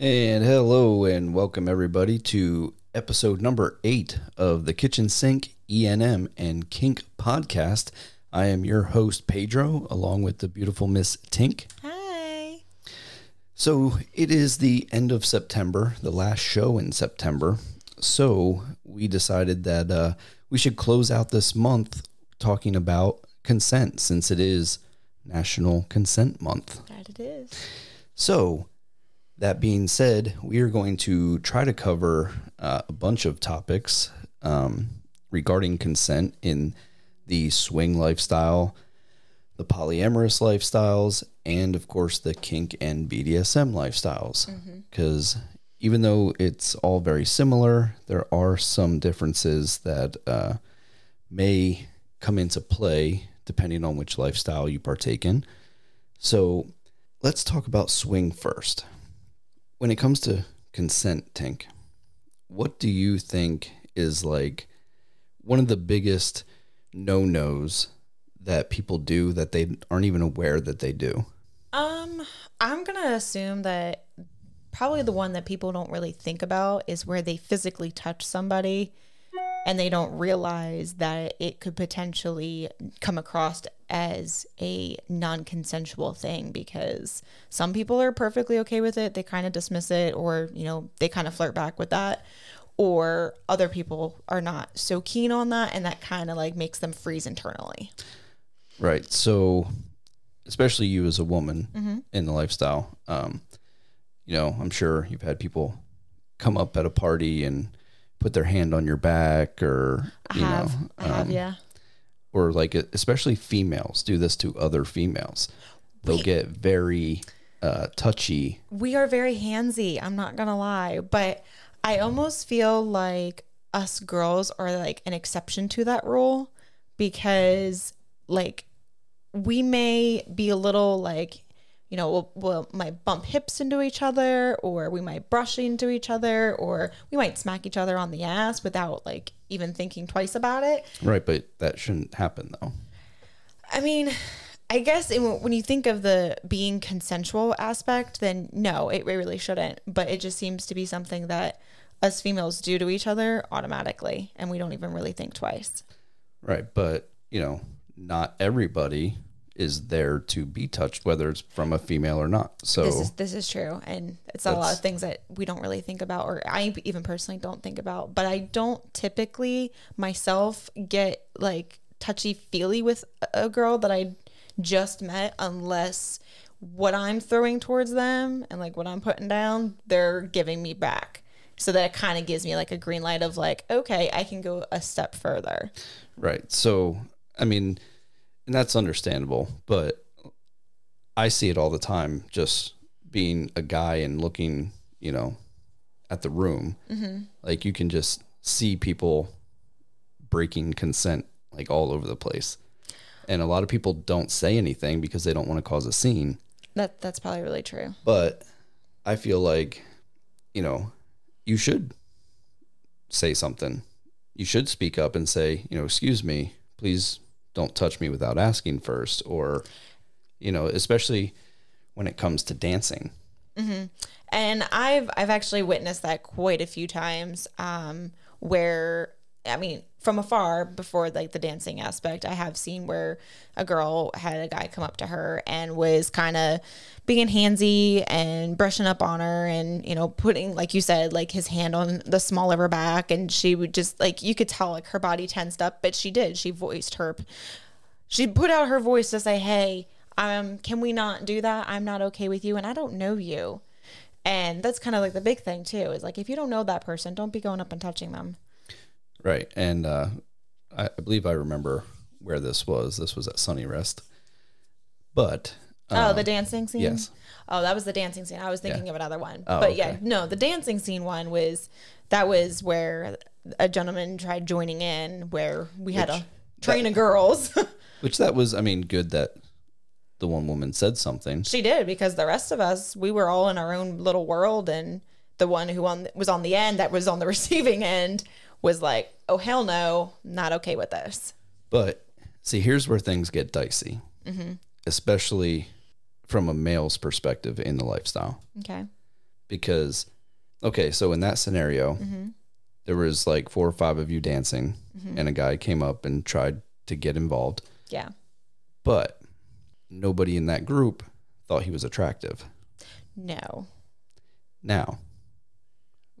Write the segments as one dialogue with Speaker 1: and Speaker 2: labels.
Speaker 1: And hello and welcome everybody to episode number eight of the Kitchen Sink ENM and Kink podcast. I am your host Pedro, along with the beautiful Miss Tink.
Speaker 2: Hi.
Speaker 1: So it is the end of September, the last show in September. So we decided that uh, we should close out this month talking about consent, since it is National Consent Month.
Speaker 2: That it is.
Speaker 1: So, that being said, we are going to try to cover uh, a bunch of topics um, regarding consent in the swing lifestyle, the polyamorous lifestyles, and of course the kink and BDSM lifestyles. Because even though it's all very similar, there are some differences that uh, may come into play depending on which lifestyle you partake in. So let's talk about swing first. When it comes to consent, Tink, what do you think is like one of the biggest no nos that people do that they aren't even aware that they do?
Speaker 2: Um, I'm gonna assume that probably the one that people don't really think about is where they physically touch somebody and they don't realize that it could potentially come across as a non-consensual thing because some people are perfectly okay with it they kind of dismiss it or you know they kind of flirt back with that or other people are not so keen on that and that kind of like makes them freeze internally
Speaker 1: Right. So, especially you as a woman in the lifestyle, um, you know, I'm sure you've had people come up at a party and put their hand on your back or, you
Speaker 2: have
Speaker 1: know,
Speaker 2: i have
Speaker 1: um,
Speaker 2: yeah
Speaker 1: or like especially females do this to other females. They'll
Speaker 2: We-
Speaker 1: get very uh, touchy.
Speaker 2: we are very handsy i'm not gonna lie but i almost feel like us girls are like an exception to that rule because like we may be a little like you know we'll, we'll might bump hips into each other or we might brush into each other or we might smack each other on the ass without like even thinking twice about it
Speaker 1: Right. But that shouldn't happen though.
Speaker 2: I mean, I guess it, when you think of the being consensual aspect, then no, it really shouldn't. But it just seems to be something that us females do to each other automatically, and we don't even really think twice.
Speaker 1: Right. But, you know, not everybody is there to be touched, whether it's from a female or not. So,
Speaker 2: This is this is true, and it's a lot of things that we don't really think about, or I even personally don't think about. But I don't typically myself get like touchy feely with a a girl that I just met unless what I'm throwing towards them and like what I'm putting down, they're giving me back. So that it kind of gives me like a green light of like, okay, I can go a step further.
Speaker 1: Right. So, I mean, and that's understandable, but I see it all the time just being a guy and looking, you know, at the room. Mm-hmm. Like you can just see people breaking consent like all over the place. And a lot of people don't say anything because they don't want to cause a scene.
Speaker 2: That that's probably really true.
Speaker 1: But I feel like, you know, you should say something. You should speak up and say, you know, excuse me, please don't touch me without asking first. Or, you know, especially when it comes to dancing.
Speaker 2: and I've I've actually witnessed that quite a few times. Um, where I mean, from afar, before like the dancing aspect, I have seen where a girl had a guy come up to her and was kind of being handsy and brushing up on her, and you know, putting like you said, like his hand on the small of her back, and she would just like you could tell like her body tensed up, but she did. She voiced her she put out her voice to say, "Hey, um, can we not do that? I'm not okay with you, and I don't know you." And that's kind of like the big thing too. Is like if you don't know that person, don't be going up and touching them.
Speaker 1: Right. And uh, I, I believe I remember where this was. This was at Sunny Rest. But
Speaker 2: oh, the dancing scene.
Speaker 1: yes.
Speaker 2: Oh, that was the dancing scene. I was thinking of another one.
Speaker 1: Oh,
Speaker 2: but yeah, no, the dancing scene one was that was where a gentleman tried joining in, where we had a train of girls.
Speaker 1: which that was, I mean, good that the one woman said something.
Speaker 2: She did because the rest of us, we were all in our own little world, and the one who on was on the end that was on the receiving end was like, "Oh hell no, not okay with this."
Speaker 1: But see, here's where things get dicey, especially from a male's perspective in the lifestyle.
Speaker 2: Okay.
Speaker 1: because okay, so in that scenario,
Speaker 2: Mm-hmm.
Speaker 1: there was like four or five of you dancing, and a guy came up and tried to get involved,
Speaker 2: Yeah.
Speaker 1: but nobody in that group thought he was attractive.
Speaker 2: No.
Speaker 1: Now,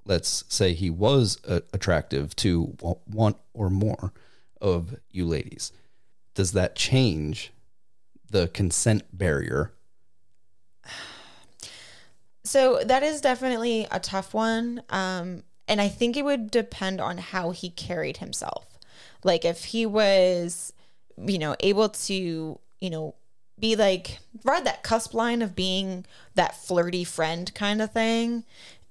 Speaker 1: let's say he was uh, attractive to one or more of you ladies. Does that change the consent barrier?
Speaker 2: So that is definitely a tough one. Um, and I think it would depend on how he carried himself. Like if he was, you know, able to, you know, be like ride that cusp line of being that flirty friend kind of thing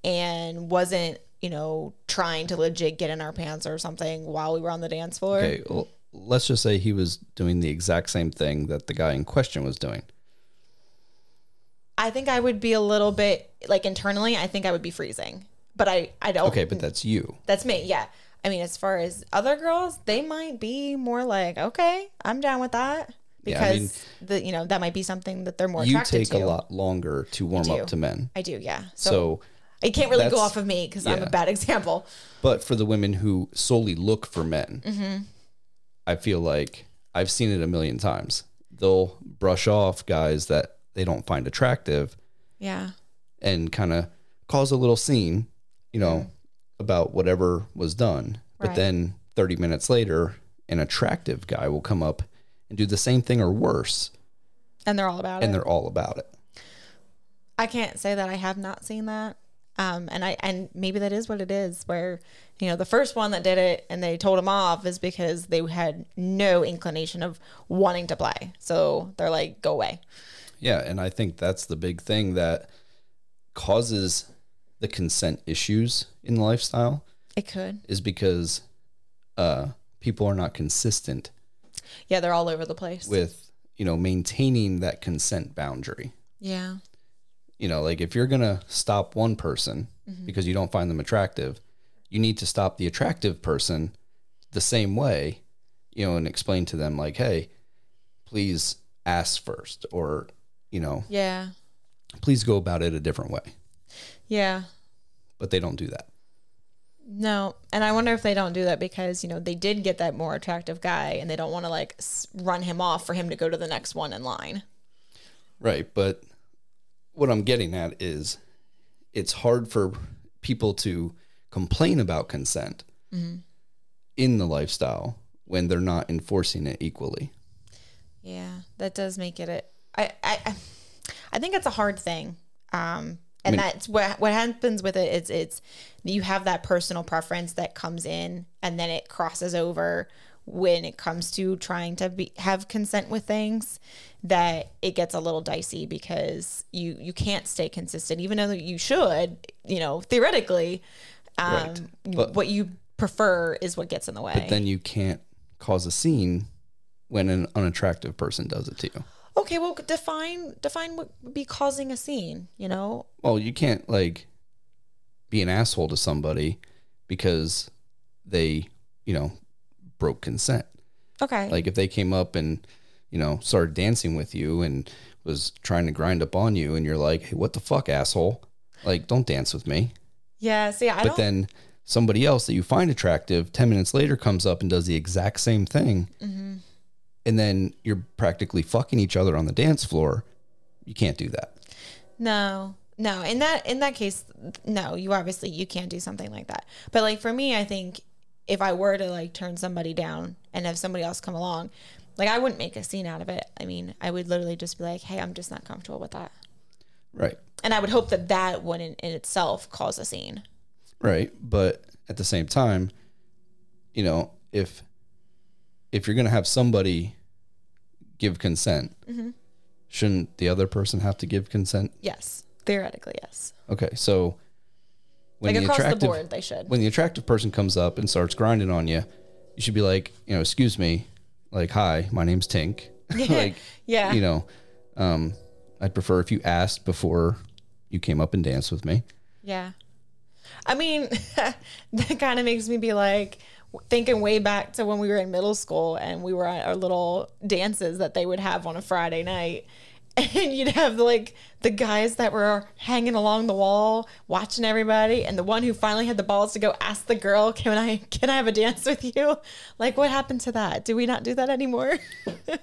Speaker 2: and wasn't, you know, trying to legit get in our pants or something while we were on the dance floor.
Speaker 1: Okay, well, let's just say he was doing the exact same thing that the guy in question was doing.
Speaker 2: I think I would be a little bit like internally, I think I would be freezing. But I I don't
Speaker 1: Okay, but that's you.
Speaker 2: That's me, yeah. I mean, as far as other girls, they might be more like, okay, I'm down with that
Speaker 1: Yeah, I
Speaker 2: because
Speaker 1: mean-
Speaker 2: the you know that might be something that they're more
Speaker 1: You take
Speaker 2: to.
Speaker 1: a lot longer to warm up to men.
Speaker 2: I do, yeah. So,
Speaker 1: So,
Speaker 2: I can't really go
Speaker 1: that's-
Speaker 2: off of me because I'm
Speaker 1: yeah.
Speaker 2: a bad example.
Speaker 1: but for the women who solely look for men,
Speaker 2: Mm-hmm.
Speaker 1: I feel like I've seen it a million times. They'll brush off guys that they don't find attractive
Speaker 2: Yeah,
Speaker 1: and kind of cause a little scene, you know,
Speaker 2: Mm-hmm.
Speaker 1: about whatever was done. But
Speaker 2: Right.
Speaker 1: then 30 minutes later, an attractive guy will come up and do the same thing or worse,
Speaker 2: and they're all about it.
Speaker 1: and
Speaker 2: it.
Speaker 1: they're all about it.
Speaker 2: I can't say that I have not seen that. Um, and I and maybe that is what it is. Where you know the first one that did it and they told him off is because they had no inclination of wanting to play. So they're like, go away.
Speaker 1: Yeah, and I think that's the big thing that causes the consent issues in the lifestyle
Speaker 2: It could.
Speaker 1: is because uh, people are not consistent
Speaker 2: Yeah, they're all over the place.
Speaker 1: with you know maintaining that consent boundary.
Speaker 2: yeah.
Speaker 1: You know, like if you're gonna stop one person mm-hmm. because you don't find them attractive, you need to stop the attractive person the same way, you know, and explain to them like, hey, please ask first, or you know,
Speaker 2: Yeah.
Speaker 1: please go about it a different way.
Speaker 2: Yeah.
Speaker 1: But they don't do that.
Speaker 2: No. And I wonder if they don't do that because, you know, they did get that more attractive guy and they don't want to like run him off for him to go to the next one in line.
Speaker 1: Right. But what I'm getting at is it's hard for people to complain about consent in the lifestyle when they're not enforcing it equally.
Speaker 2: Yeah. That does make it, a, I, I, I- I think it's a hard thing. Um, and
Speaker 1: mean-
Speaker 2: that's what what happens with. It's it's you have that personal preference that comes in, and then it crosses over when it comes to trying to be have consent with things. That it gets a little dicey because you you can't stay consistent, even though you should. You know, theoretically, um,
Speaker 1: Right. But-
Speaker 2: what you prefer is what gets in the way.
Speaker 1: But then you can't cause a scene when an unattractive person does it to you.
Speaker 2: okay, well, define define what would be causing a scene. You know,
Speaker 1: Well, you can't like be an asshole to somebody because they, you know, broke consent.
Speaker 2: okay,
Speaker 1: Like if they came up and, you know, started dancing with you and was trying to grind up on you and you're like, "Hey, what the fuck, asshole?" Like, don't dance with me.
Speaker 2: yeah. See, I
Speaker 1: But
Speaker 2: don't.
Speaker 1: then somebody else that you find attractive 10 minutes later comes up and does the exact same thing.
Speaker 2: Mm-hmm.
Speaker 1: And then you're practically fucking each other on the dance floor. You can't do that.
Speaker 2: No, no. In that in that case, no. You obviously you can't do something like that. But like for me, I think if I were to like turn somebody down and have somebody else come along, like I wouldn't make a scene out of it. I mean, I would literally just be like, "Hey, I'm just not comfortable with that,"
Speaker 1: Right.
Speaker 2: and I would hope that that wouldn't in itself cause a scene.
Speaker 1: Right. But at the same time, you know, if if you're gonna have somebody give consent,
Speaker 2: Mm-hmm.
Speaker 1: shouldn't the other person have to give consent?
Speaker 2: Yes, theoretically, yes.
Speaker 1: Okay, so when
Speaker 2: like
Speaker 1: the
Speaker 2: across the
Speaker 1: attractive
Speaker 2: board, they should.
Speaker 1: when the attractive person comes up and starts grinding on you, you should be like, you know, excuse me, like, hi, my name's Tink. like,
Speaker 2: yeah.
Speaker 1: you know, um, I'd prefer if you asked before you came up and danced with me.
Speaker 2: Yeah. I mean, that kind of makes me be like thinking way back to when we were in middle school and we were at our little dances that they would have on a Friday night. And you'd have like the guys that were hanging along the wall watching everybody and the one who finally had the balls to go ask the girl can i can i have a dance with you like what happened to that do we not do that anymore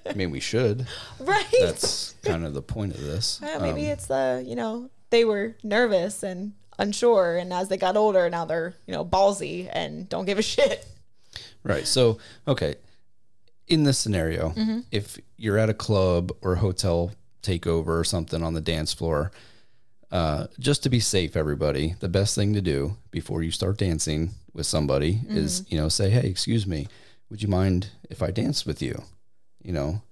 Speaker 1: I mean, we should.
Speaker 2: right
Speaker 1: That's kind of the point of this.
Speaker 2: Well, maybe
Speaker 1: Um,
Speaker 2: it's the you know they were nervous and unsure and as they got older now they're you know ballsy and don't give a shit
Speaker 1: Right. So, okay. In this scenario,
Speaker 2: Mm-hmm.
Speaker 1: if you're at a club or hotel takeover or something on the dance floor, uh, just to be safe, everybody, the best thing to do before you start dancing with somebody is,
Speaker 2: Mm-hmm.
Speaker 1: you know, say, hey, excuse me, would you mind if I danced with you? You know,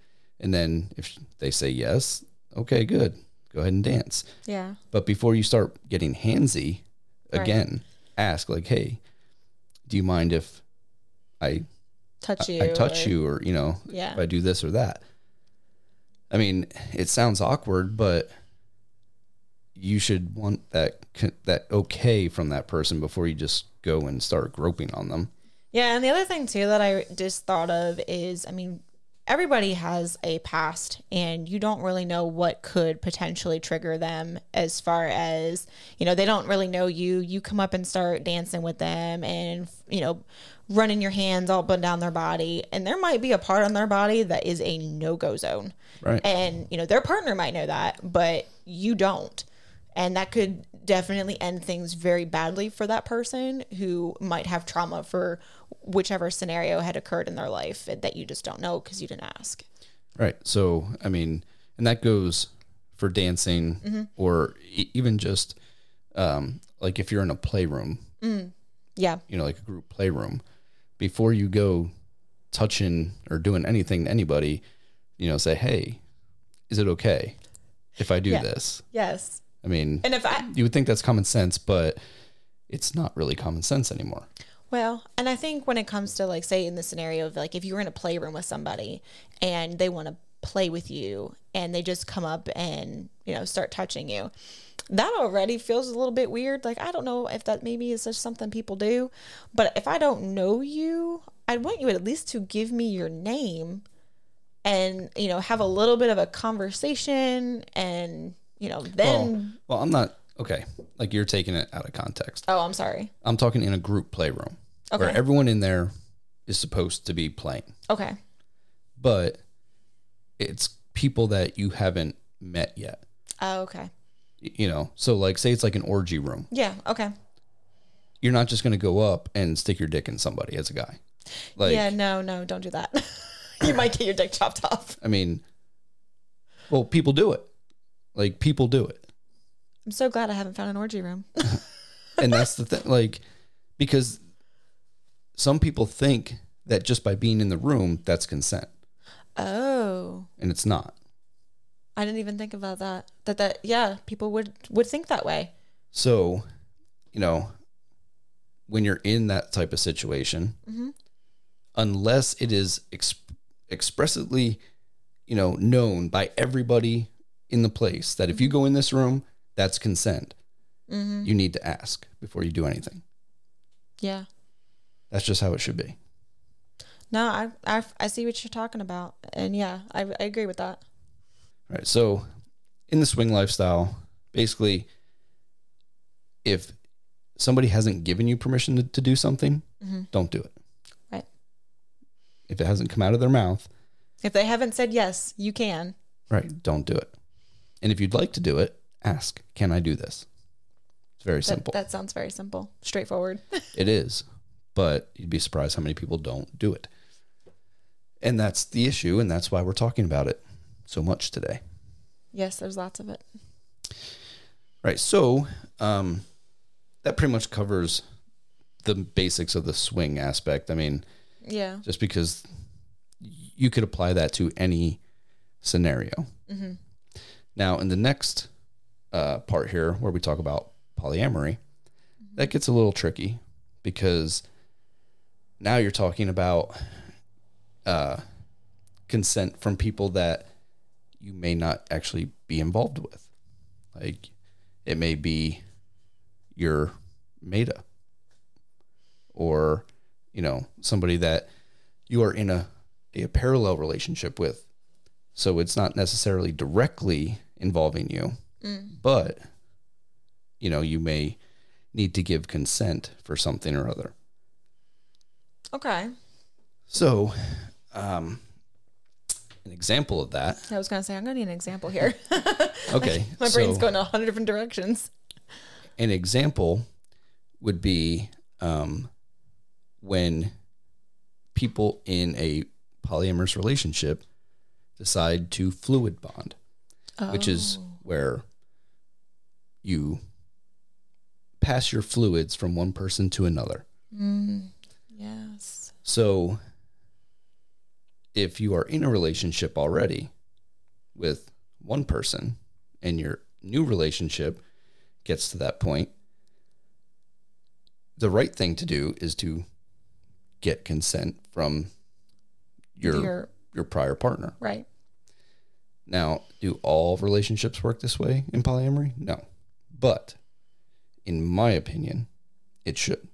Speaker 1: and then if they say yes, okay, good. Go ahead and dance.
Speaker 2: yeah
Speaker 1: But before you start getting handsy,
Speaker 2: Right.
Speaker 1: again, ask like, "Hey, do you mind if I
Speaker 2: touch you
Speaker 1: I touch
Speaker 2: or-
Speaker 1: you or you know
Speaker 2: Yeah.
Speaker 1: if I do this or that?" I mean, it sounds awkward, but you should want that that okay from that person before you just go and start groping on them.
Speaker 2: Yeah, and the other thing too that I just thought of is, I mean, everybody has a past, and you don't really know what could potentially trigger them. As far as you know, they don't really know you. You come up and start dancing with them, and you know, running your hands all up and down their body, and there might be a part on their body that is a no go zone,
Speaker 1: Right.
Speaker 2: and you know, their partner might know that, but you don't. And that could definitely end things very badly for that person who might have trauma for whichever scenario had occurred in their life that you just don't know because you didn't ask.
Speaker 1: Right. So, I mean, and that goes for dancing or e- even just um, like if you're in a playroom,
Speaker 2: Yeah,
Speaker 1: you know, like a group playroom, before you go touching or doing anything to anybody, you know, say, hey, is it okay if I do
Speaker 2: Yeah.
Speaker 1: this?
Speaker 2: yes.
Speaker 1: I mean,
Speaker 2: And if I,
Speaker 1: you would think that's common sense, but it's not really common sense anymore.
Speaker 2: well, and I think when it comes to like, say, in the scenario of like if you were in a playroom with somebody and they want to play with you and they just come up and, you know, start touching you, that already feels a little bit weird. Like, I don't know if that maybe is just something people do, but if I don't know you, I'd want you at least to give me your name and, you know, have a little bit of a conversation and, you know, then,
Speaker 1: Well, well, I'm not okay. Like you're taking it out of context.
Speaker 2: oh, I'm sorry.
Speaker 1: I'm talking in a group playroom where
Speaker 2: Okay.
Speaker 1: everyone in there is supposed to be playing,
Speaker 2: Okay.
Speaker 1: but it's people that you haven't met yet.
Speaker 2: Oh, okay.
Speaker 1: You know, so like say it's like an orgy room.
Speaker 2: Yeah. Okay.
Speaker 1: You're not just going to go up and stick your dick in somebody as a guy. Like,
Speaker 2: yeah. No, no, don't do that. you might get your dick chopped off.
Speaker 1: I mean, well, people do it. Like people do it.
Speaker 2: I'm so glad I haven't found an orgy room.
Speaker 1: and that's the thing like because some people think that just by being in the room that's consent
Speaker 2: oh.
Speaker 1: and it's not
Speaker 2: I didn't even think about that. That that yeah, people would would think that way.
Speaker 1: so you know when you're in that type of situation mm-hmm. unless it is ex- expressly you know known by everybody in the place that if you mm-hmm. go in this room that's consent mm-hmm. you need to ask before you do anything
Speaker 2: Yeah.
Speaker 1: that's just how it should be
Speaker 2: No, I I, I see what you're talking about, and yeah, I, I agree with that.
Speaker 1: All right. So in the swing lifestyle, basically, if somebody hasn't given you permission to, to do something, mm-hmm. don't do it.
Speaker 2: Right.
Speaker 1: If it hasn't come out of their mouth,
Speaker 2: If they haven't said yes, you can.
Speaker 1: right, don't do it. And if you'd like to do it, ask, can I do this? It's very
Speaker 2: That,
Speaker 1: simple.
Speaker 2: that sounds very simple, straightforward.
Speaker 1: It is, but you'd be surprised how many people don't do it. And that's the issue, and that's why we're talking about it so much today.
Speaker 2: yes, there's lots of it.
Speaker 1: Right. So um, that pretty much covers the basics of the swing aspect. I mean,
Speaker 2: Yeah.
Speaker 1: just because you could apply that to any scenario. Now, in the next uh, part here, where we talk about polyamory, that gets a little tricky because now you're talking about uh, consent from people that you may not actually be involved with. Like, it may be your meta or, you know, somebody that you are in a, a parallel relationship with So it's not necessarily directly involving you, but you know, you may need to give consent for something or other.
Speaker 2: Okay.
Speaker 1: So, um, an example of that.
Speaker 2: I was gonna say I'm gonna need an example here.
Speaker 1: Okay,
Speaker 2: My brain's going a hundred different directions.
Speaker 1: an example would be um, when people in a polyamorous relationship decide to fluid bond, which is where you pass your fluids from one person to another.
Speaker 2: Mm, Yes.
Speaker 1: So, if you are in a relationship already with one person and your new relationship gets to that point, the right thing to do is to get consent from your your,
Speaker 2: Your-
Speaker 1: prior partner.
Speaker 2: Right.
Speaker 1: Now, do all relationships work this way in polyamory? No. But in my opinion, it should.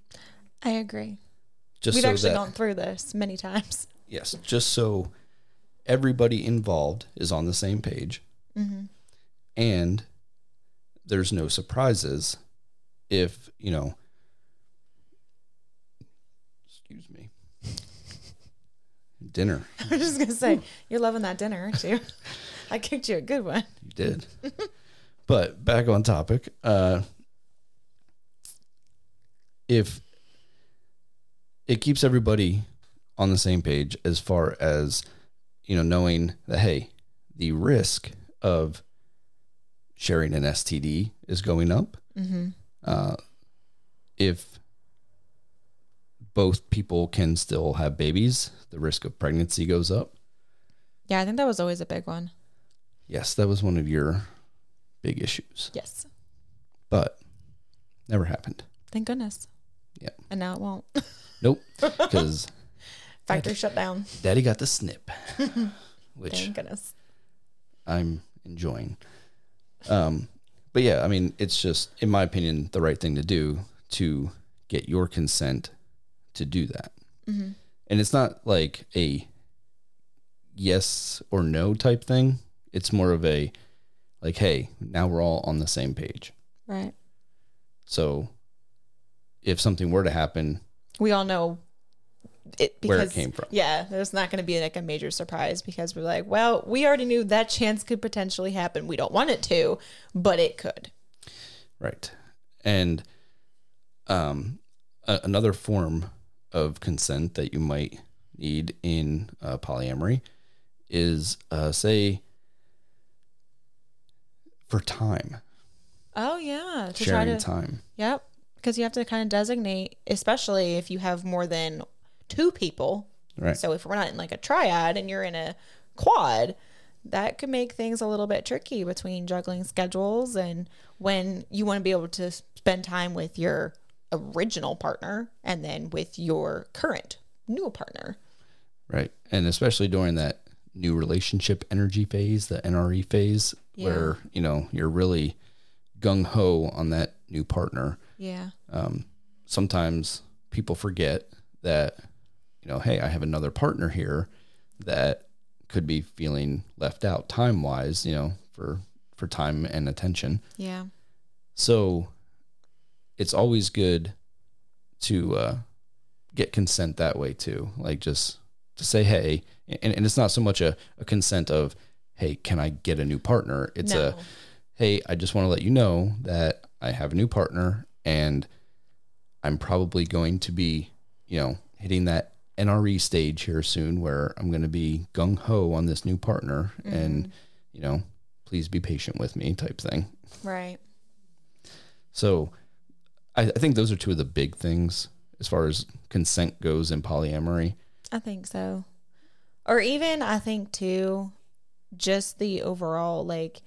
Speaker 2: I agree.
Speaker 1: Just
Speaker 2: We've
Speaker 1: so
Speaker 2: actually
Speaker 1: that
Speaker 2: gone through this many times.
Speaker 1: Yes, just so everybody involved is on the same page and there's no surprises if, you know, excuse me, dinner.
Speaker 2: I was just gonna say, you're loving that dinner, aren't you? I kicked you a good one.
Speaker 1: You did. but back on topic, uh, if it keeps everybody on the same page as far as you know knowing that hey the risk of sharing an std is going up uh, if both people can still have babies the risk of pregnancy goes up
Speaker 2: Yeah, I think that was always a big one.
Speaker 1: yes that was one of your big issues
Speaker 2: Yes.
Speaker 1: but never happened
Speaker 2: Thank goodness.
Speaker 1: Yeah.
Speaker 2: And now it won't.
Speaker 1: nope because
Speaker 2: Factory shut down.
Speaker 1: daddy got the snip which
Speaker 2: Thank goodness.
Speaker 1: I'm enjoying. Um, but yeah, I mean, it's just, in my opinion, the right thing to do to get your consent to do that. And it's not like a yes or no type thing. It's more of a like, hey, now we're all on the same page.
Speaker 2: Right.
Speaker 1: So if something were to happen,
Speaker 2: We all know it because
Speaker 1: Where it came from.
Speaker 2: Yeah, there's not going to be like a major surprise because we're like, well, we already knew that chance could potentially happen. We don't want it to, but it could.
Speaker 1: Right. And um, a- another form of consent that you might need in uh, polyamory is, uh, say, for time,
Speaker 2: Oh yeah, to
Speaker 1: sharing
Speaker 2: try to
Speaker 1: time.
Speaker 2: Yep. Because you have to kind of designate, especially if you have more than two people.
Speaker 1: Right.
Speaker 2: So if we're not in like a triad and you're in a quad, that could make things a little bit tricky between juggling schedules and when you want to be able to spend time with your original partner and then with your current new partner.
Speaker 1: Right. And especially during that new relationship energy phase, the NRE phase, where, you know, you're really gung ho on that new partner.
Speaker 2: Yeah.
Speaker 1: um, sometimes people forget that you know hey i have another partner here that could be feeling left out time wise you know for for time and attention
Speaker 2: Yeah.
Speaker 1: so it's always good to uh, get consent that way too like just to say hey and, and it's not so much a, a consent of hey can i get a new partner it's
Speaker 2: No.
Speaker 1: a hey, I just want to let you know that I have a new partner and I'm probably going to be, you know, hitting that NRE stage here soon where I'm going to be gung ho on this new partner mm-hmm. and, you know, please be patient with me type thing.
Speaker 2: Right.
Speaker 1: So I, I think those are two of the big things as far as consent goes in polyamory.
Speaker 2: I think so. Or even I think too, just the overall like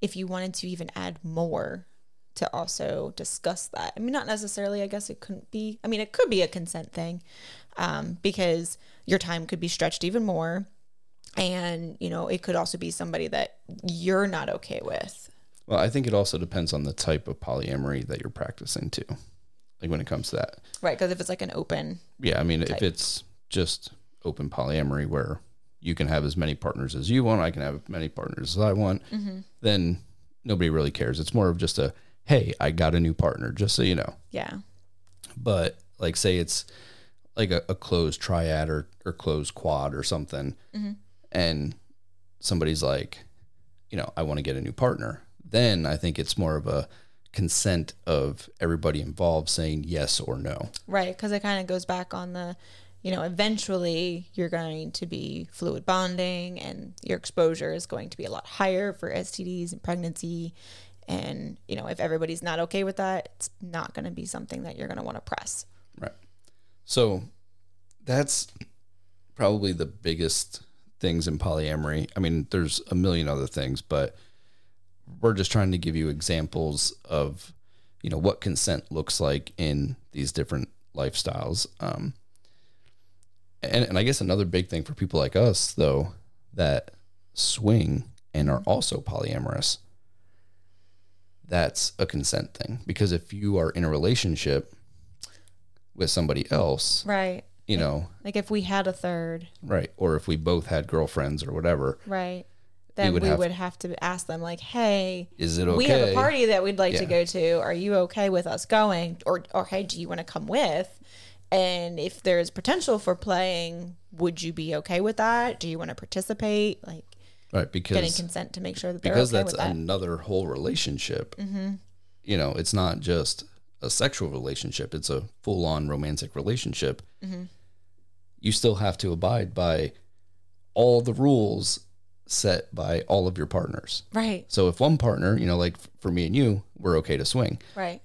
Speaker 2: if you wanted to even add more to also discuss that. I mean, not necessarily. I guess it couldn't be. I mean, it could be a consent thing, um, because your time could be stretched even more, and you know, it could also be somebody that you're not okay with.
Speaker 1: Well, I think it also depends on the type of polyamory that you're practicing too. Like when it comes to that.
Speaker 2: Right, because if it's like an open,
Speaker 1: Yeah, I mean,
Speaker 2: type.
Speaker 1: if it's just open polyamory where you can have as many partners as you want, I can have as many partners as I want, then nobody really cares. It's more of just a hey, I got a new partner, just so you know.
Speaker 2: Yeah.
Speaker 1: But like say it's like a, a closed triad or, or closed quad or something, mm-hmm. and somebody's like, you know, I want to get a new partner, then I think it's more of a consent of everybody involved saying yes or no.
Speaker 2: Right, because it kind of goes back on the, you know, eventually you're going to be fluid bonding and your exposure is going to be a lot higher for STDs and pregnancy. And, you know, if everybody's not okay with that, it's not going to be something that you're going to want to press.
Speaker 1: So that's probably the biggest things in polyamory. I mean, there's a million other things, but we're just trying to give you examples of, you know, what consent looks like in these different lifestyles. Um, and, and I guess another big thing for people like us, though, that swing and are also polyamorous, that's a consent thing. Because if you are in a relationship with somebody else,
Speaker 2: Right.
Speaker 1: you know,
Speaker 2: Like if we had a third,
Speaker 1: right, or if we both had girlfriends or whatever,
Speaker 2: right, then we
Speaker 1: would
Speaker 2: would,
Speaker 1: have-
Speaker 2: have, to ask them, like, hey,
Speaker 1: is it okay?
Speaker 2: we have a party that we'd like to go to. Are you okay with us going? Or, or hey, do you want to come with? And if there's potential for playing, would you be okay with that? Do you want to participate? Like
Speaker 1: right? Because getting
Speaker 2: consent to make sure that they're
Speaker 1: because
Speaker 2: okay
Speaker 1: that's
Speaker 2: that. Mm-hmm.
Speaker 1: another whole relationship. You know, it's not just a sexual relationship; it's a full-on romantic relationship.
Speaker 2: Mm-hmm.
Speaker 1: You still have to abide by all the rules set by all of your partners.
Speaker 2: right,
Speaker 1: So if one partner, you know, like for me and you, we're okay to swing.
Speaker 2: right,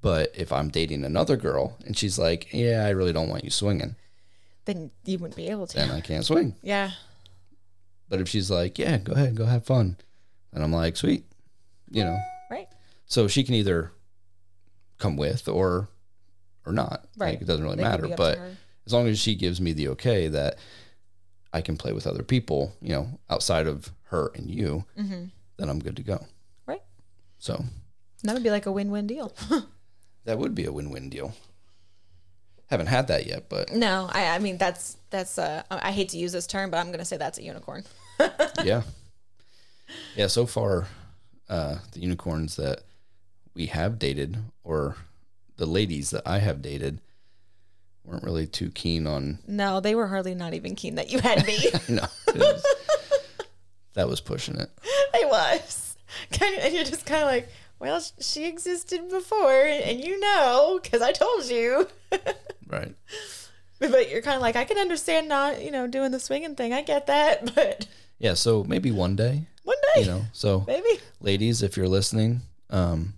Speaker 1: But if I'm dating another girl and she's like, "Yeah, I really don't want you swinging,"
Speaker 2: then you wouldn't be able to.
Speaker 1: then I can't swing.
Speaker 2: yeah,
Speaker 1: But if she's like, "Yeah, go ahead, go have fun," And I'm like, "Sweet," you know.
Speaker 2: right,
Speaker 1: So she can either come with or or not.
Speaker 2: Right.
Speaker 1: Like, it doesn't really
Speaker 2: could
Speaker 1: matter.
Speaker 2: be up to
Speaker 1: But as long as she gives me the okay that I can play with other people, you know, outside of her and you, then I'm good to go.
Speaker 2: Mm-hmm. right,
Speaker 1: So
Speaker 2: that would be like a win-win deal.
Speaker 1: that would be a win-win deal. Haven't had that yet, but
Speaker 2: no, I, I mean that's that's. Uh, I hate to use this term, but I'm to say that's a unicorn.
Speaker 1: yeah, yeah. So far, uh, the unicorns that we have dated, or the ladies that I have dated, weren't really too keen on
Speaker 2: No, they were hardly not even keen that you had me.
Speaker 1: no, it was- that was pushing it.
Speaker 2: I was. And you're just kind of like, well, she existed before, and you know, because I told you.
Speaker 1: Right.
Speaker 2: but you're kind of like, I can understand not, you know, doing the swinging thing. I get that, but
Speaker 1: Yeah. So maybe one day,
Speaker 2: one day,
Speaker 1: you know. So,
Speaker 2: maybe
Speaker 1: ladies, if you're listening, um,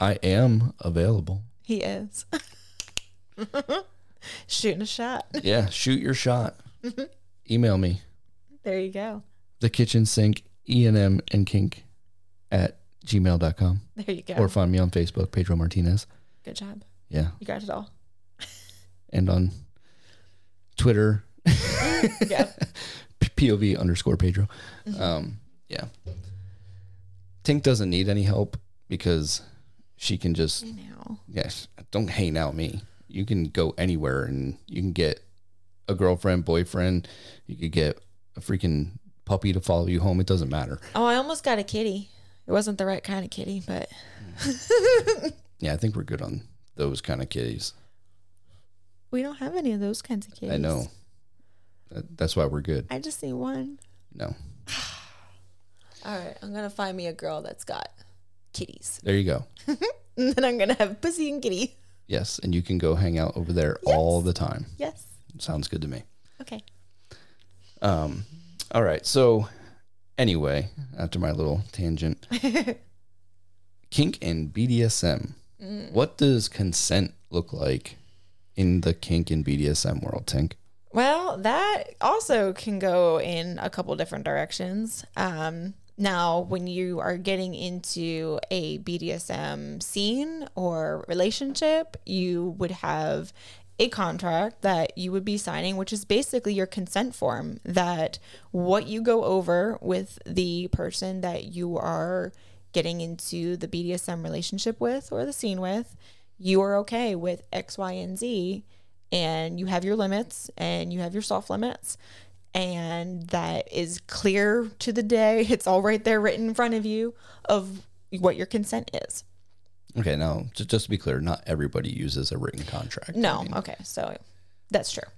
Speaker 1: I am available.
Speaker 2: he is shooting a shot.
Speaker 1: Yeah. Shoot your shot. Email me
Speaker 2: There you go.
Speaker 1: the kitchen sink enm and kink at gmail.com
Speaker 2: There you go.
Speaker 1: or find me on Facebook, Pedro Martinez.
Speaker 2: Good job.
Speaker 1: Yeah.
Speaker 2: You got it all.
Speaker 1: And on Twitter,
Speaker 2: Yeah.
Speaker 1: POV underscore Pedro. Um, yeah. Tink doesn't need any help because she can just, yes, don't hang out me. You can go anywhere and you can get a girlfriend, boyfriend. You could get a freaking puppy to follow you home. It doesn't matter.
Speaker 2: Oh, I almost got a kitty. It wasn't the right kind of kitty, but
Speaker 1: Yeah, I think we're good on those kind of kitties.
Speaker 2: we don't have any of those kinds of kitties.
Speaker 1: I know. That's why we're good.
Speaker 2: I just need one.
Speaker 1: No.
Speaker 2: All right, I'm gonna find me a girl that's got kitties,
Speaker 1: There you go.
Speaker 2: and then I'm gonna have pussy and kitty.
Speaker 1: Yes. And you can go hang out over there all the time.
Speaker 2: Yes.
Speaker 1: Sounds good to me.
Speaker 2: Okay.
Speaker 1: Um, all right. So, anyway, after my little tangent, kink and BDSM. What does consent look like in the kink and BDSM world, Tink?
Speaker 2: Well, that also can go in a couple different directions. Um, now, when you are getting into a BDSM scene or relationship, you would have a contract that you would be signing, which is basically your consent form that what you go over with the person that you are getting into the BDSM relationship with or the scene with, you are okay with X, Y, and Z and you have your limits and you have your soft limits and that is clear to the day. It's all right there written in front of you of what your consent is.
Speaker 1: Okay, now just, just to be clear, not everybody uses a written contract. I
Speaker 2: No,
Speaker 1: mean,
Speaker 2: okay, so that's true.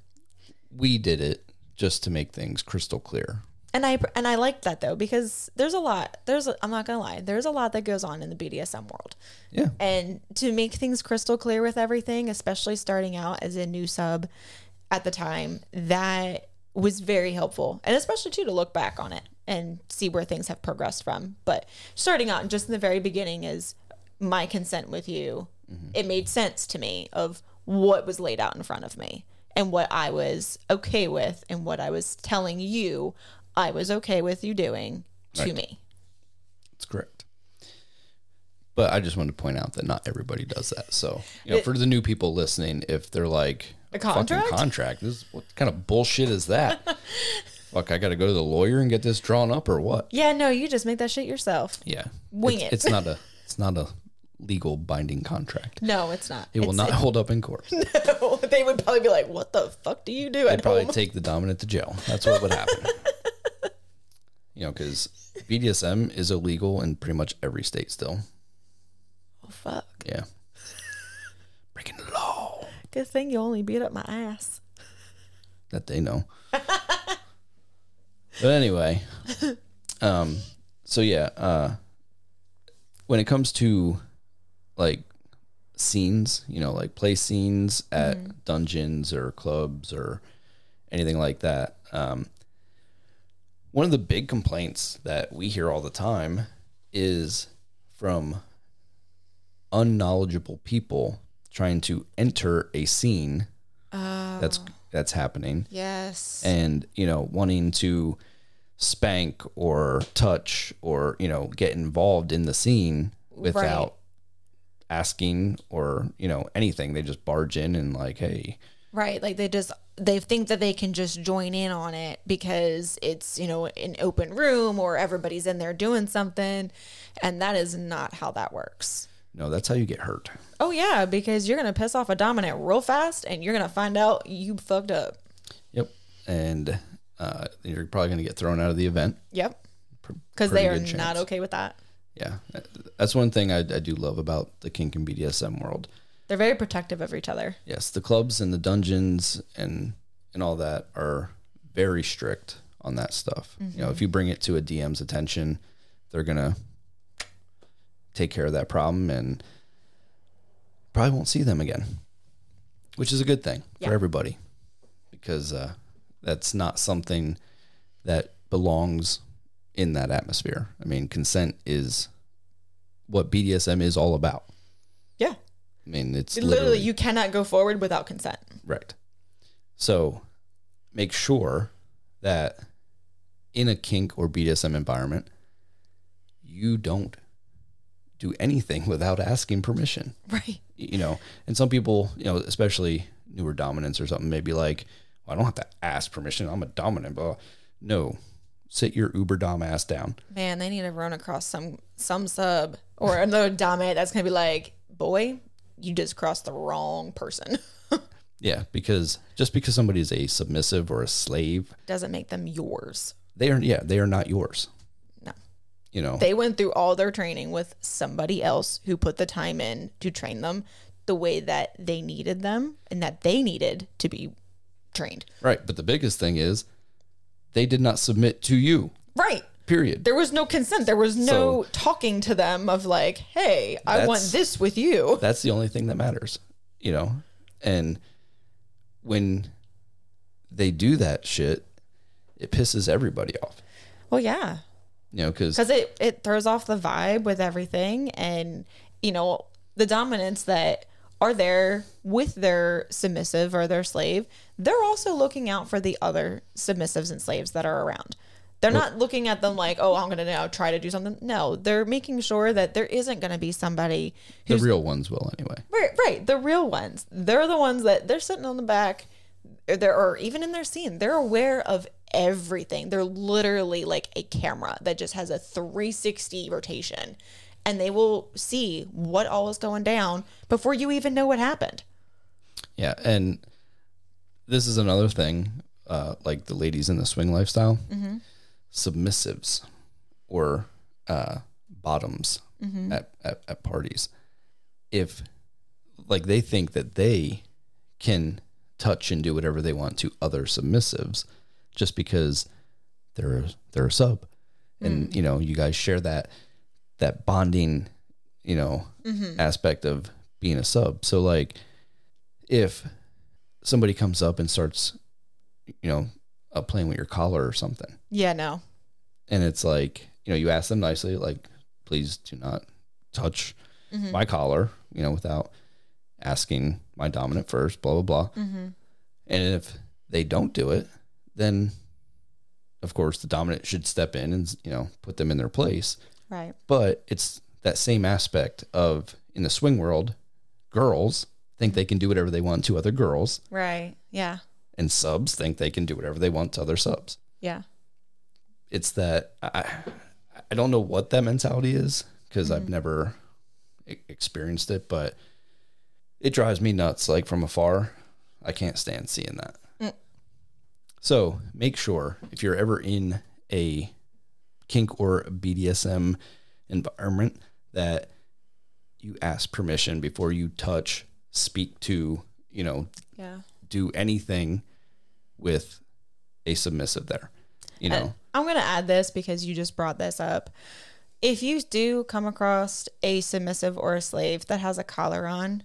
Speaker 1: we did it just to make things crystal clear.
Speaker 2: And I and I like that though because there's a lot. There's a, I'm not gonna lie. There's a lot that goes on in the BDSM world.
Speaker 1: Yeah.
Speaker 2: And to make things crystal clear with everything, especially starting out as a new sub at the time, that was very helpful. And especially too to look back on it and see where things have progressed from. But starting out just in the very beginning is my consent with you. Mm-hmm. It made sense to me of what was laid out in front of me and what I was okay with and what I was telling you I was okay with you doing to
Speaker 1: Right.
Speaker 2: me.
Speaker 1: That's correct. But I just wanted to point out that not everybody does that. So, you know, for the new people listening, if they're like,
Speaker 2: A
Speaker 1: "Fucking
Speaker 2: contract?
Speaker 1: contract? This what kind of bullshit is that? Fuck, I got to go to the lawyer and get this drawn up or what?
Speaker 2: Yeah, no, you just make that shit yourself.
Speaker 1: Yeah.
Speaker 2: Wing
Speaker 1: it's,
Speaker 2: it.
Speaker 1: It's not a it's not a legal binding contract.
Speaker 2: No, it's not.
Speaker 1: It will not hold up in court.
Speaker 2: No, they would probably be like, "What the fuck do you do
Speaker 1: They'd probably
Speaker 2: home?"
Speaker 1: take the dominant to jail. That's what would happen. you know, because BDSM is illegal in pretty much every state still.
Speaker 2: oh fuck!
Speaker 1: Yeah. Breaking the law.
Speaker 2: Good thing you only beat up my ass.
Speaker 1: that they know. but anyway, um, so yeah, uh, when it comes to like scenes, you know, like play scenes at dungeons or clubs or anything like that, um, one of the big complaints that we hear all the time is from unknowledgeable people trying to enter a scene that's oh. that's happening
Speaker 2: Yes.
Speaker 1: and you know wanting to spank or touch or you know get involved in the scene without asking or you know anything they just barge in and like hey
Speaker 2: right. Like they just they think that they can just join in on it because it's you know an open room or everybody's in there doing something, and that is not how that works.
Speaker 1: No that's how you get hurt
Speaker 2: Oh yeah, because you're gonna piss off a dominant real fast, and you're gonna find out you fucked up.
Speaker 1: yep and uh, you're probably going to get thrown out of the event
Speaker 2: Yep. Because they are
Speaker 1: good
Speaker 2: not okay with that.
Speaker 1: yeah that's one thing I, I do love about the kink and bdsm world
Speaker 2: They're very protective of each other.
Speaker 1: yes the clubs and the dungeons and and all that are very strict on that stuff you know if you bring it to a dm's attention they're gonna take care of that problem and probably won't see them again which is a good thing
Speaker 2: Yeah.
Speaker 1: for everybody because uh, that's not something that belongs in that atmosphere i mean consent is what bdsm is all about
Speaker 2: Yeah.
Speaker 1: i mean it's
Speaker 2: Literally,
Speaker 1: literally
Speaker 2: you cannot go forward without consent.
Speaker 1: Right. So make sure that in a kink or BDSM environment, you don't do anything without asking permission.
Speaker 2: Right.
Speaker 1: You know, and some people, you know, especially newer dominants or something, may be like, well, I don't have to ask permission. I'm a dominant. But no, sit your uber dom ass down.
Speaker 2: Man, they need to run across some some sub or another dominant that's gonna be like, boy, you just crossed the wrong person.
Speaker 1: Yeah, because just because somebody is a submissive or a slave,
Speaker 2: Doesn't make them yours.
Speaker 1: they are yeah, they are not yours. You know,
Speaker 2: They went through all their training with somebody else who put the time in to train them the way that they needed them and that they needed to be trained.
Speaker 1: Right. But the biggest thing is they did not submit to you,
Speaker 2: Right.
Speaker 1: period.
Speaker 2: There was no consent. There was no talking to them of like, hey, I want this with you.
Speaker 1: That's the only thing that matters, you know? And when they do that shit, it pisses everybody off,
Speaker 2: Well, yeah.
Speaker 1: You know, because
Speaker 2: because it it throws off the vibe with everything and you know the dominants that are there with their submissive or their slave they're also looking out for the other submissives and slaves that are around. They're not looking at them like oh i'm gonna now try to do something. No they're making sure that there isn't gonna be somebody
Speaker 1: the
Speaker 2: who's
Speaker 1: real ones will anyway.
Speaker 2: right right the real ones. They're the ones that they're sitting on the back they're or even in their scene they're aware of everything they're literally like a camera that just has a 360 rotation and they will see what all is going down before you even know what happened
Speaker 1: Yeah. And this is another thing uh, like the ladies in the swing lifestyle, submissives or uh, bottoms at, at, at parties. If like they think that they can touch and do whatever they want to other submissives just because they're they're a sub. And mm-hmm. you know you guys share that that bonding you know mm-hmm. aspect of being a sub. So like if somebody comes up and starts you know uh, playing with your collar or something.
Speaker 2: Yeah, no.
Speaker 1: and it's like you know you ask them nicely like please do not touch mm-hmm. my collar you know without asking my dominant first blah blah blah. And if they don't do it then of course the dominant should step in and you know put them in their place
Speaker 2: Right.
Speaker 1: but it's that same aspect of in the swing world girls think they can do whatever they want to other girls
Speaker 2: Right. Yeah.
Speaker 1: and subs think they can do whatever they want to other subs
Speaker 2: Yeah.
Speaker 1: it's that I I don't know what that mentality is because I've mm-hmm. never experienced it, but it drives me nuts. Like from afar, I can't stand seeing that. So make sure if you're ever in a kink or BDSM environment that you ask permission before you touch, speak to, you know,
Speaker 2: Yeah.
Speaker 1: do anything with a submissive there. You know,
Speaker 2: I'm going to add this because you just brought this up. If you do come across a submissive or a slave that has a collar on,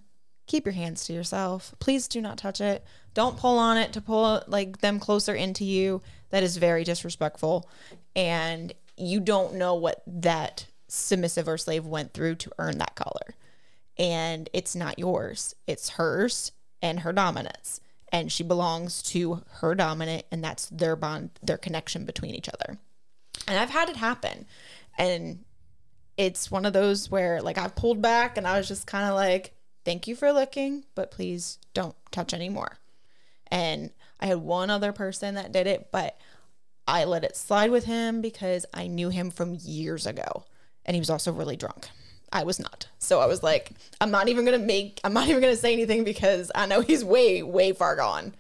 Speaker 2: keep your hands to yourself. Please do not touch it. Don't pull on it to pull like them closer into you. That is very disrespectful. And you don't know what that submissive or slave went through to earn that collar. And it's not yours. It's hers and her dominance. And she belongs to her dominant and that's their bond, their connection between each other. And I've had it happen. And it's one of those where like I've pulled back and I was just kind of like, thank you for looking, but please don't touch anymore. And I had one other person that did it, but I let it slide with him because I knew him from years ago. And he was also really drunk. I was not. So I was like, I'm not even going to make, I'm not even going to say anything because I know he's way, way far gone.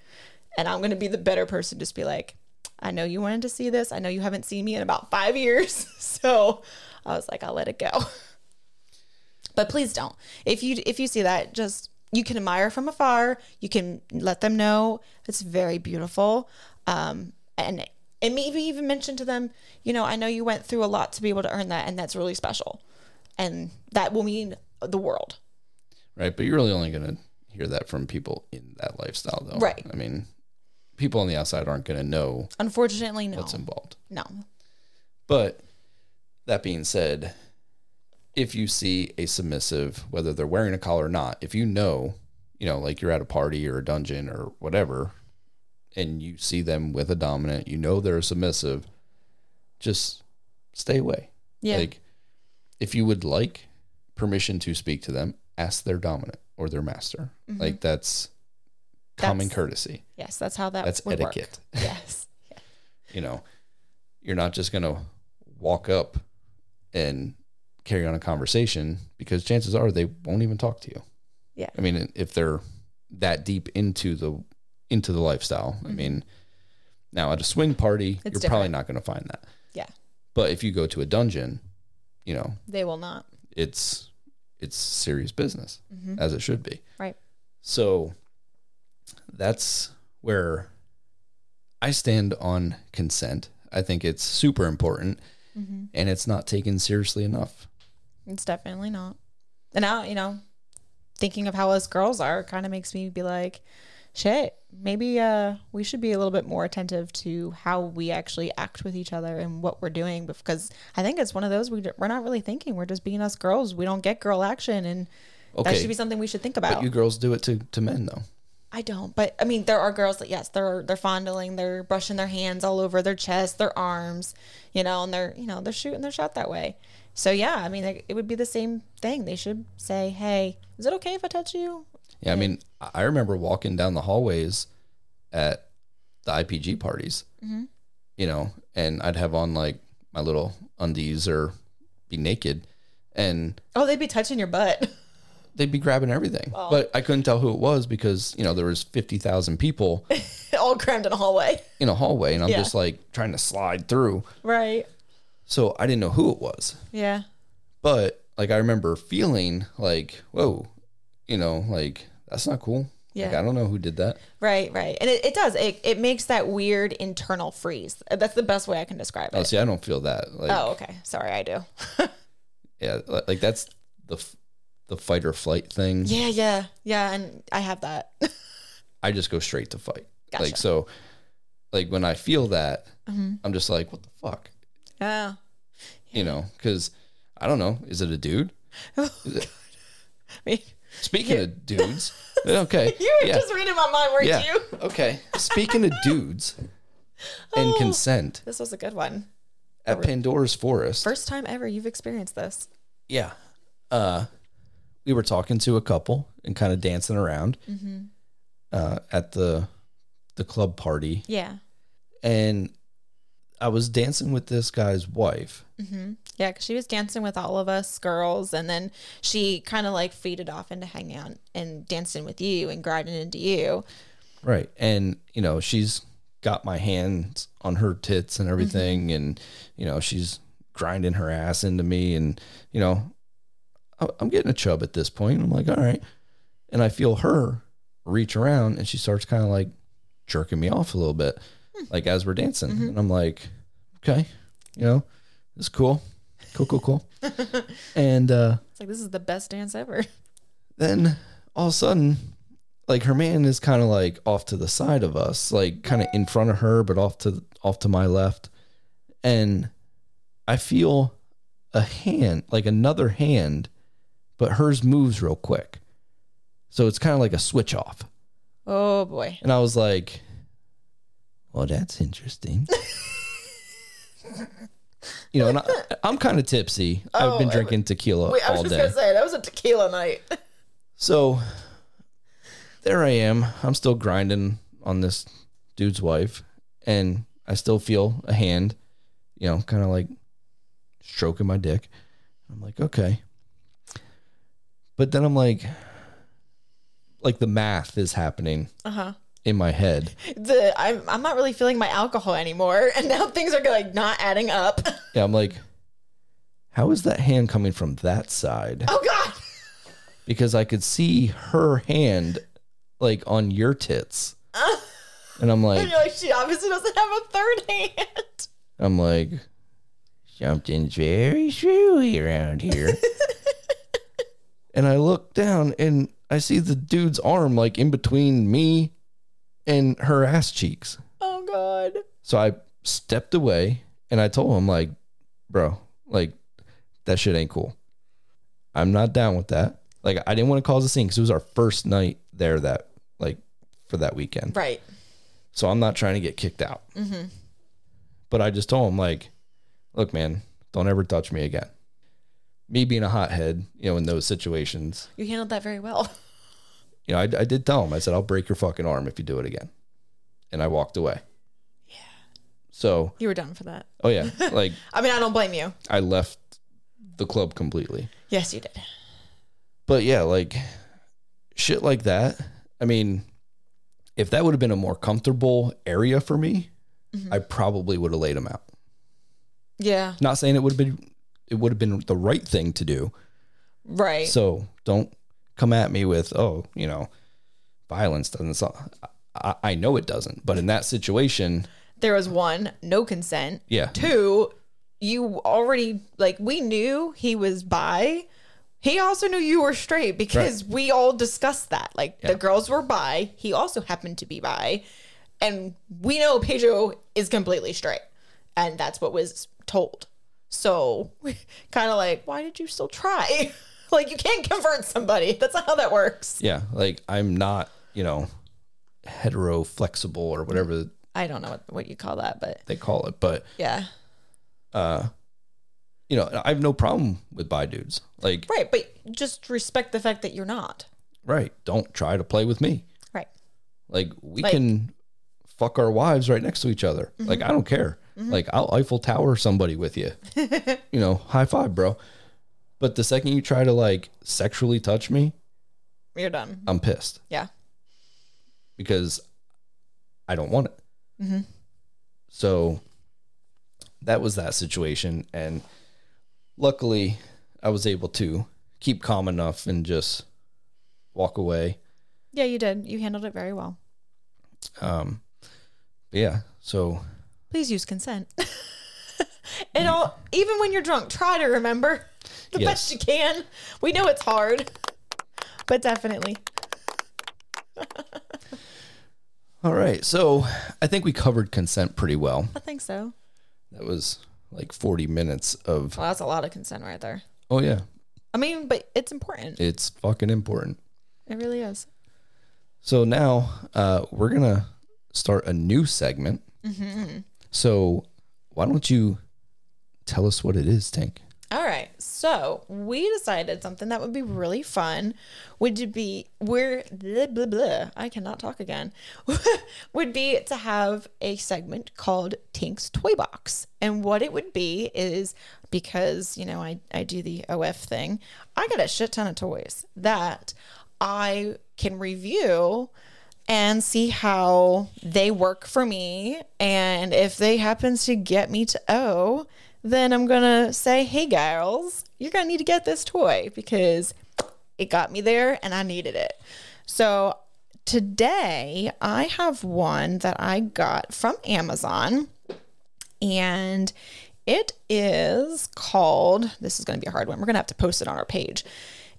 Speaker 2: And I'm going to be the better person, just be like, I know you wanted to see this. I know you haven't seen me in about five years. So I was like, I'll let it go. But please don't. If you if you see that, just you can admire from afar. You can let them know it's very beautiful, um, and and maybe even mention to them, you know, I know you went through a lot to be able to earn that, and that's really special, and that will mean the world.
Speaker 1: right? But you're really only going to hear that from people in that lifestyle, though.
Speaker 2: Right.
Speaker 1: I mean, people on the outside aren't going to know
Speaker 2: Unfortunately, no,
Speaker 1: what's involved.
Speaker 2: no,
Speaker 1: But that being said, if you see a submissive, whether they're wearing a collar or not, if you know, you know, like you're at a party or a dungeon or whatever, and you see them with a dominant, you know they're a submissive, just stay away.
Speaker 2: yeah,
Speaker 1: Like, if you would like permission to speak to them, ask their dominant or their master. Mm-hmm. Like, that's common
Speaker 2: That's-
Speaker 1: courtesy.
Speaker 2: yes, that's how that
Speaker 1: That's
Speaker 2: would work.
Speaker 1: etiquette.
Speaker 2: Yes,
Speaker 1: You know, you're not just going to walk up and carry on a conversation because chances are they won't even talk to you.
Speaker 2: Yeah.
Speaker 1: I mean, if they're that deep into the into the lifestyle, I mean, now at a swing party,
Speaker 2: Mm-hmm. It's
Speaker 1: you're probably not going to find that.
Speaker 2: yeah,
Speaker 1: But if you go to a dungeon, you know,
Speaker 2: they will not.
Speaker 1: it's it's serious business
Speaker 2: Mm-hmm.
Speaker 1: as it should be.
Speaker 2: Right.
Speaker 1: So that's where I stand on consent. I think it's super important
Speaker 2: Mm-hmm.
Speaker 1: and it's not taken seriously enough.
Speaker 2: It's definitely not. And now, you know, thinking of how us girls are kind of makes me be like, shit, maybe uh we should be a little bit more attentive to how we actually act with each other and what we're doing because I think it's one of those we we're not really thinking. We're just being us girls. We don't get girl action and
Speaker 1: okay.
Speaker 2: that should be something we should think about.
Speaker 1: But you girls do it to, to men though.
Speaker 2: I don't, but I mean, there are girls that yes, they're they're fondling, they're brushing their hands all over their chest, their arms, you know, and they're you know they're shooting their shot that way. So yeah, I mean, it would be the same thing. They should say, "Hey, is it okay if I touch you?"
Speaker 1: Yeah, I mean, I remember walking down the hallways at the IPG parties,
Speaker 2: Mm-hmm.
Speaker 1: you know, and I'd have on like my little undies or be naked, and
Speaker 2: Oh, they'd be touching your butt.
Speaker 1: they'd be grabbing everything. But I couldn't tell who it was because you know there was fifty thousand people,
Speaker 2: all crammed in a hallway.
Speaker 1: in a hallway and I'm
Speaker 2: Yeah.
Speaker 1: just like trying to slide through.
Speaker 2: Right.
Speaker 1: So I didn't know who it was.
Speaker 2: Yeah.
Speaker 1: But like I remember feeling like, whoa, you know, like that's not cool. Like,
Speaker 2: Yeah.
Speaker 1: I don't know who did that.
Speaker 2: Right, right. And it, it does. It, it makes that weird internal freeze. That's the best way I can describe
Speaker 1: Oh,
Speaker 2: it.
Speaker 1: see, I don't feel that. Like,
Speaker 2: Oh, okay. Sorry, I do.
Speaker 1: yeah, like that's the the fight or flight thing.
Speaker 2: Yeah, yeah, yeah. And I have that.
Speaker 1: I just go straight to fight.
Speaker 2: Gotcha.
Speaker 1: Like so, like when I feel that,
Speaker 2: Mm-hmm.
Speaker 1: I'm just like, what the fuck,
Speaker 2: Yeah.
Speaker 1: you know? Because I don't know. Is it a dude?
Speaker 2: I mean,
Speaker 1: Speaking of dudes, okay,
Speaker 2: you were
Speaker 1: yeah,
Speaker 2: just reading my mind, weren't
Speaker 1: yeah,
Speaker 2: you?
Speaker 1: okay. Speaking of dudes and
Speaker 2: Oh.
Speaker 1: consent
Speaker 2: This was a good one.
Speaker 1: at Pandora's Forest,
Speaker 2: First time ever you've experienced this.
Speaker 1: yeah, uh, we were talking to a couple and kind of dancing around
Speaker 2: Mm-hmm.
Speaker 1: uh, at the the club party,
Speaker 2: Yeah.
Speaker 1: and I was dancing with this guy's wife.
Speaker 2: Yeah, because she was dancing with all of us girls, and then she kind of like faded off into hanging out and dancing with you and grinding into you.
Speaker 1: Right. And, you know, she's got my hands on her tits and everything. And, you know, she's grinding her ass into me. And, you know, I'm getting a chub at this point. I'm like, all right. And I feel her reach around and she starts kind of like jerking me off a little bit, like as we're dancing. And I'm like, okay, you know, it's cool. Cool, cool, cool. and, uh,
Speaker 2: It's like this is the best dance ever.
Speaker 1: then all of a sudden, like her man is kind of like off to the side of us, like kind of in front of her, but off to off to my left, and I feel a hand, like another hand, but hers moves real quick, so it's kind of like a switch off,
Speaker 2: Oh boy.
Speaker 1: and I was like, "Well, that's interesting." You know, and I, I'm kind of tipsy. I've oh, been
Speaker 2: Oh,
Speaker 1: drinking tequila
Speaker 2: Wait, I was
Speaker 1: all
Speaker 2: just
Speaker 1: day.
Speaker 2: gonna say that was a tequila night.
Speaker 1: So there I am. I'm still grinding on this dude's wife, and I still feel a hand, you know, kind of like stroking my dick. I'm like, okay. But then I'm like, like the math is happening
Speaker 2: Uh huh.
Speaker 1: in my head.
Speaker 2: The I'm I'm not really feeling my alcohol anymore, and now things are like not adding up.
Speaker 1: Yeah, I'm like, how is that hand coming from that side?
Speaker 2: Oh God.
Speaker 1: Because I could see her hand like on your tits. And I'm like,
Speaker 2: And like, she obviously doesn't have a third hand.
Speaker 1: I'm like, something's very screwy around here. And I look down and I see the dude's arm like in between me and her ass cheeks.
Speaker 2: Oh God.
Speaker 1: So I stepped away and I told him, like, bro, like, that shit ain't cool. I'm not down with that. Like, I didn't want to cause a scene because it was our first night there that, like, for that weekend.
Speaker 2: Right.
Speaker 1: So I'm not trying to get kicked out.
Speaker 2: Mm-hmm.
Speaker 1: But I just told him, like, look, man, don't ever touch me again. Me being a hothead, you know, in those situations,
Speaker 2: You handled that very well.
Speaker 1: you know, I, I did tell him, I said, I'll break your fucking arm if you do it again. And I walked away. Yeah. So,
Speaker 2: You were done for that.
Speaker 1: oh yeah, like
Speaker 2: I mean, I don't blame you.
Speaker 1: I left the club completely.
Speaker 2: Yes, you did.
Speaker 1: But yeah, like shit like that. I mean, if that would have been a more comfortable area for me, mm-hmm. I probably would have laid him out.
Speaker 2: Yeah.
Speaker 1: Not saying it would have been it would have been the right thing to do.
Speaker 2: Right.
Speaker 1: So don't come at me with, oh, you know, violence doesn't. So I, I know it doesn't, but in that situation,
Speaker 2: there was one, no consent.
Speaker 1: yeah,
Speaker 2: Two, you already like we knew he was bi. He also knew you were straight because we all discussed that. Like the girls were bi. He also happened to be bi. And we know Pedro is completely straight. And that's what was told. So kind of like, why did you still try? like you can't convert somebody. That's not how that works.
Speaker 1: yeah, like I'm not, you know, hetero flexible or whatever
Speaker 2: I don't know what, what you call that, but
Speaker 1: they call it, but
Speaker 2: yeah.
Speaker 1: uh, you know, I have no problem with bi dudes. Like,
Speaker 2: Right, but just respect the fact that you're not.
Speaker 1: right, don't try to play with me.
Speaker 2: Right.
Speaker 1: Like, we
Speaker 2: Like-
Speaker 1: can fuck our wives right next to each other. Like, I don't care. Like, I'll Eiffel Tower somebody with you. you know, high five, bro. But the second you try to like sexually touch me,
Speaker 2: You're done.
Speaker 1: I'm pissed
Speaker 2: Yeah.
Speaker 1: because I don't want it. So that was that situation. And luckily, I was able to keep calm enough and just walk away.
Speaker 2: Yeah, you did. You handled it very well.
Speaker 1: Um, yeah, so
Speaker 2: Please use consent. and all, even when you're drunk, try to remember the
Speaker 1: Yes.
Speaker 2: best you can. We know it's hard, but definitely.
Speaker 1: all right. So I think we covered consent pretty well.
Speaker 2: I think so.
Speaker 1: That was like 40 minutes of,
Speaker 2: Well, that's a lot of consent right there.
Speaker 1: oh, yeah,
Speaker 2: I mean, but it's important.
Speaker 1: it's fucking important.
Speaker 2: It really is.
Speaker 1: So now uh, we're going to start a new segment. So why don't you tell us what it is, Tink?
Speaker 2: All right. So we decided something that would be really fun would be we're blah blah blah. I cannot talk again. would be to have a segment called Tink's Toy Box. And what it would be is because, you know, I, I do the OF thing, I got a shit ton of toys that I can review and see how they work for me. And if they happen to get me to O, then I'm gonna say, hey girls, you're gonna need to get this toy because it got me there and I needed it. So today I have one that I got from Amazon and it is called this is to be a hard one. We're to have to post it on our page.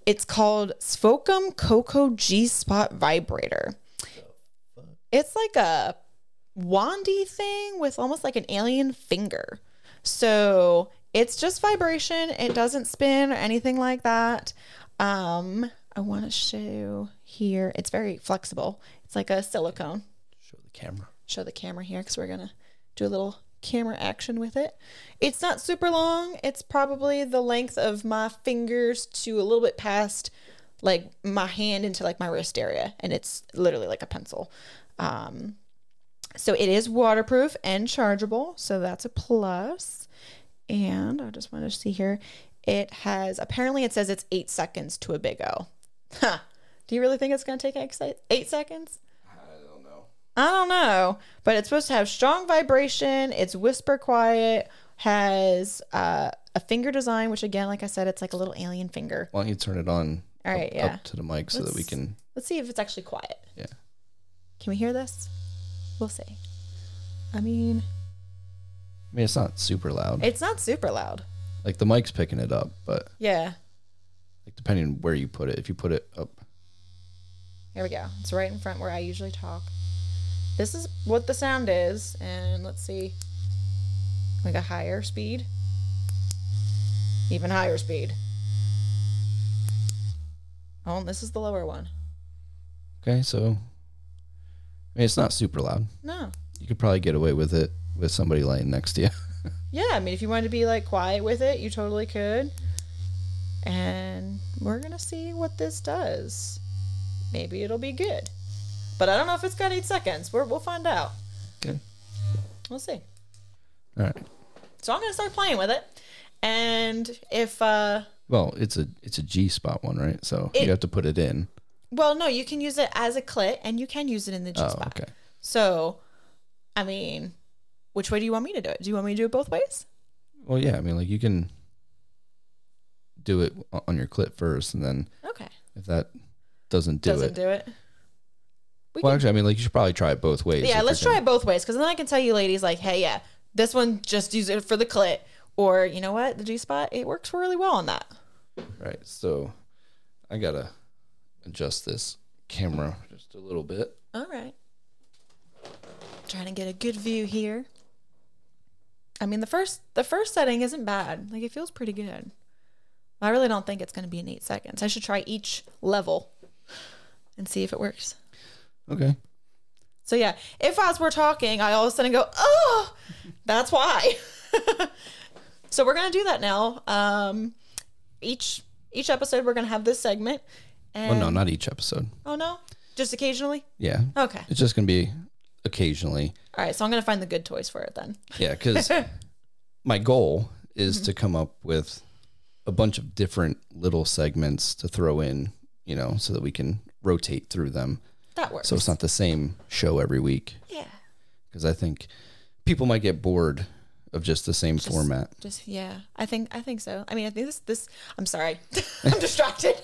Speaker 2: It's called Svakom Coco G Spot Vibrator. It's like a wandy thing with almost like an alien finger. So it's just vibration. It doesn't spin or anything like that. Um, I want to show here. It's very flexible. It's like a silicone
Speaker 1: Show the camera.
Speaker 2: show the camera here because we're gonna do a little camera action with it. It's not super long. It's probably the length of my fingers to a little bit past like my hand into like my wrist area, and it's literally like a pencil. Um, so it is waterproof and chargeable, so that's a plus. And I just want to see here. It has apparently it says it's eight seconds to a big O. Huh. Do you really think it's going to take eight se- eight seconds? I don't know, I don't know. but it's supposed to have strong vibration. It's whisper quiet. Has uh, a finger design, which again, like I said, it's like a little alien finger.
Speaker 1: Why don't you turn it on
Speaker 2: All right,
Speaker 1: up,
Speaker 2: yeah.
Speaker 1: up to the mic so that we can,
Speaker 2: Let's see if it's actually quiet.
Speaker 1: yeah.
Speaker 2: Can we hear this? We'll see. I mean,
Speaker 1: I mean, it's not super loud.
Speaker 2: it's not super loud.
Speaker 1: Like the mic's picking it up, but
Speaker 2: Yeah.
Speaker 1: like depending on where you put it, if you put it up,
Speaker 2: Here we go. It's right in front where I usually talk. This is what the sound is, and let's see. Like a higher speed. Even higher speed. Oh, and this is the lower one.
Speaker 1: okay. So, I mean, it's not super loud.
Speaker 2: No.
Speaker 1: You could probably get away with it with somebody laying next to you.
Speaker 2: Yeah, I mean, if you wanted to be like quiet with it, you totally could. And we're gonna see what this does. Maybe it'll be good, but I don't know if it's got eight seconds. We're, we'll find out.
Speaker 1: okay.
Speaker 2: We'll see.
Speaker 1: All right.
Speaker 2: So I'm gonna start playing with it, and if uh,
Speaker 1: Well, it's a it's a G spot one, right? So
Speaker 2: It-
Speaker 1: you have to put it in.
Speaker 2: Well, no, you can use it as a clit, and you can use it in the G
Speaker 1: Oh,
Speaker 2: spot.
Speaker 1: okay.
Speaker 2: So, I mean, which way do you want me to do it? Do you want me to do it both ways?
Speaker 1: Well, yeah. I mean, like you can do it on your clit first, and then
Speaker 2: Okay.
Speaker 1: if that doesn't do it.
Speaker 2: Doesn't
Speaker 1: it,
Speaker 2: do it. We
Speaker 1: well,
Speaker 2: can
Speaker 1: actually, I mean, like you should probably try it both ways.
Speaker 2: Yeah, let's try it both ways because then I can tell you, ladies, like, hey, yeah, this one just use it for the clit, or you know what, the G spot, it works really well on that.
Speaker 1: Right. So I gotta adjust this camera just a little bit.
Speaker 2: All right, trying to get a good view here. I mean, the first the first setting isn't bad. Like, it feels pretty good. I really don't think it's going to be in eight seconds. I should try each level and see if it works.
Speaker 1: Okay.
Speaker 2: So yeah, if as we're talking, I all of a sudden go, oh, that's why. so we're gonna do that now. Um, each each episode, we're gonna have this segment. And,
Speaker 1: Well, no, not each episode.
Speaker 2: Oh no, just occasionally.
Speaker 1: Yeah.
Speaker 2: Okay.
Speaker 1: It's just gonna be occasionally.
Speaker 2: All right. So I'm gonna find the good toys for it then.
Speaker 1: Yeah, because my goal
Speaker 2: Mm-hmm.
Speaker 1: is to come up with a bunch of different little segments to throw in, you know, so that we can rotate through them.
Speaker 2: That works.
Speaker 1: So it's not the same show every week.
Speaker 2: yeah.
Speaker 1: because I think people might get bored of just the same format.
Speaker 2: Just yeah, I think I think so. I mean, I think this this. I'm sorry, I'm distracted.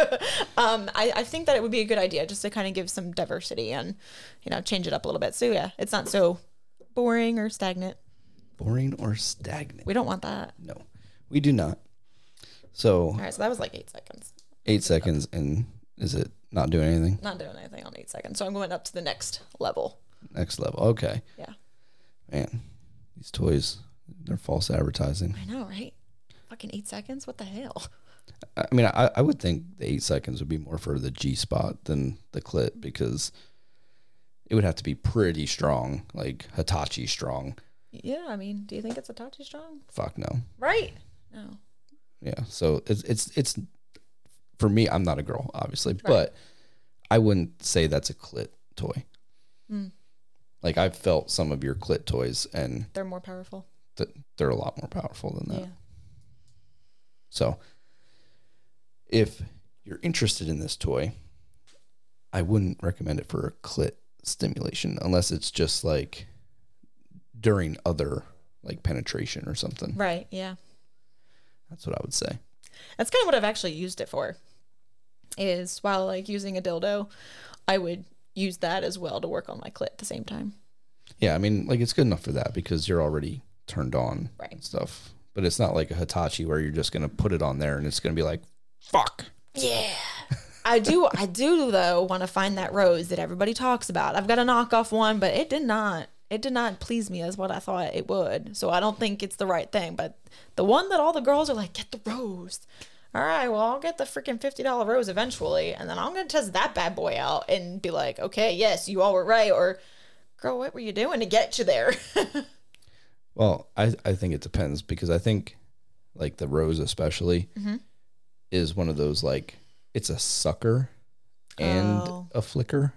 Speaker 2: um, I I think that it would be a good idea just to kind of give some diversity and you know change it up a little bit. So yeah, it's not so boring or stagnant.
Speaker 1: Boring or stagnant?
Speaker 2: We don't want that.
Speaker 1: No, we do not. So
Speaker 2: All right, so that was like eight seconds.
Speaker 1: eight seconds, and is it not doing anything?
Speaker 2: Not doing anything on eight seconds. So I'm going up to the next level.
Speaker 1: Next level. Okay,
Speaker 2: Yeah,
Speaker 1: man, these toys, they're false advertising.
Speaker 2: I know, right? Fucking eight seconds. What the hell?
Speaker 1: I mean, I, I would think the eight seconds would be more for the G spot than the clit because it would have to be pretty strong, like Hitachi strong.
Speaker 2: Yeah, I mean, do you think it's touchy strong?
Speaker 1: Fuck no.
Speaker 2: Right. No.
Speaker 1: Yeah. So it's it's it's for me. I'm not a girl, obviously, but I wouldn't say that's a clit toy.
Speaker 2: Mm.
Speaker 1: Like I've felt some of your clit toys, and
Speaker 2: They're more powerful.
Speaker 1: th- they're a lot more powerful than that.
Speaker 2: Yeah.
Speaker 1: So, if you're interested in this toy, I wouldn't recommend it for a clit stimulation unless it's just like during other like penetration or something.
Speaker 2: Right. Yeah.
Speaker 1: That's what I would say.
Speaker 2: That's kind of what I've actually used it for. Is while like using a dildo, I would use that as well to work on my clit at the same time.
Speaker 1: Yeah, I mean, like it's good enough for that because you're already turned on
Speaker 2: Right.
Speaker 1: and stuff. But it's not like a Hitachi where you're just gonna put it on there and it's gonna be like, fuck.
Speaker 2: Yeah. I do I do though want to find that rose that everybody talks about. I've got a knockoff one, but it did not it did not please me as what I thought it would. So I don't think it's the right thing. But the one that all the girls are like, get the rose. All right, well, I'll get the freaking fifty dollar rose eventually, and then I'm gonna test that bad boy out and be like, okay, yes, you all were right, or girl, what were you doing to get you there?
Speaker 1: Well, I I think it depends because I think like the rose especially
Speaker 2: Mm-hmm.
Speaker 1: Is one of those like it's a sucker and
Speaker 2: Oh.
Speaker 1: a flicker.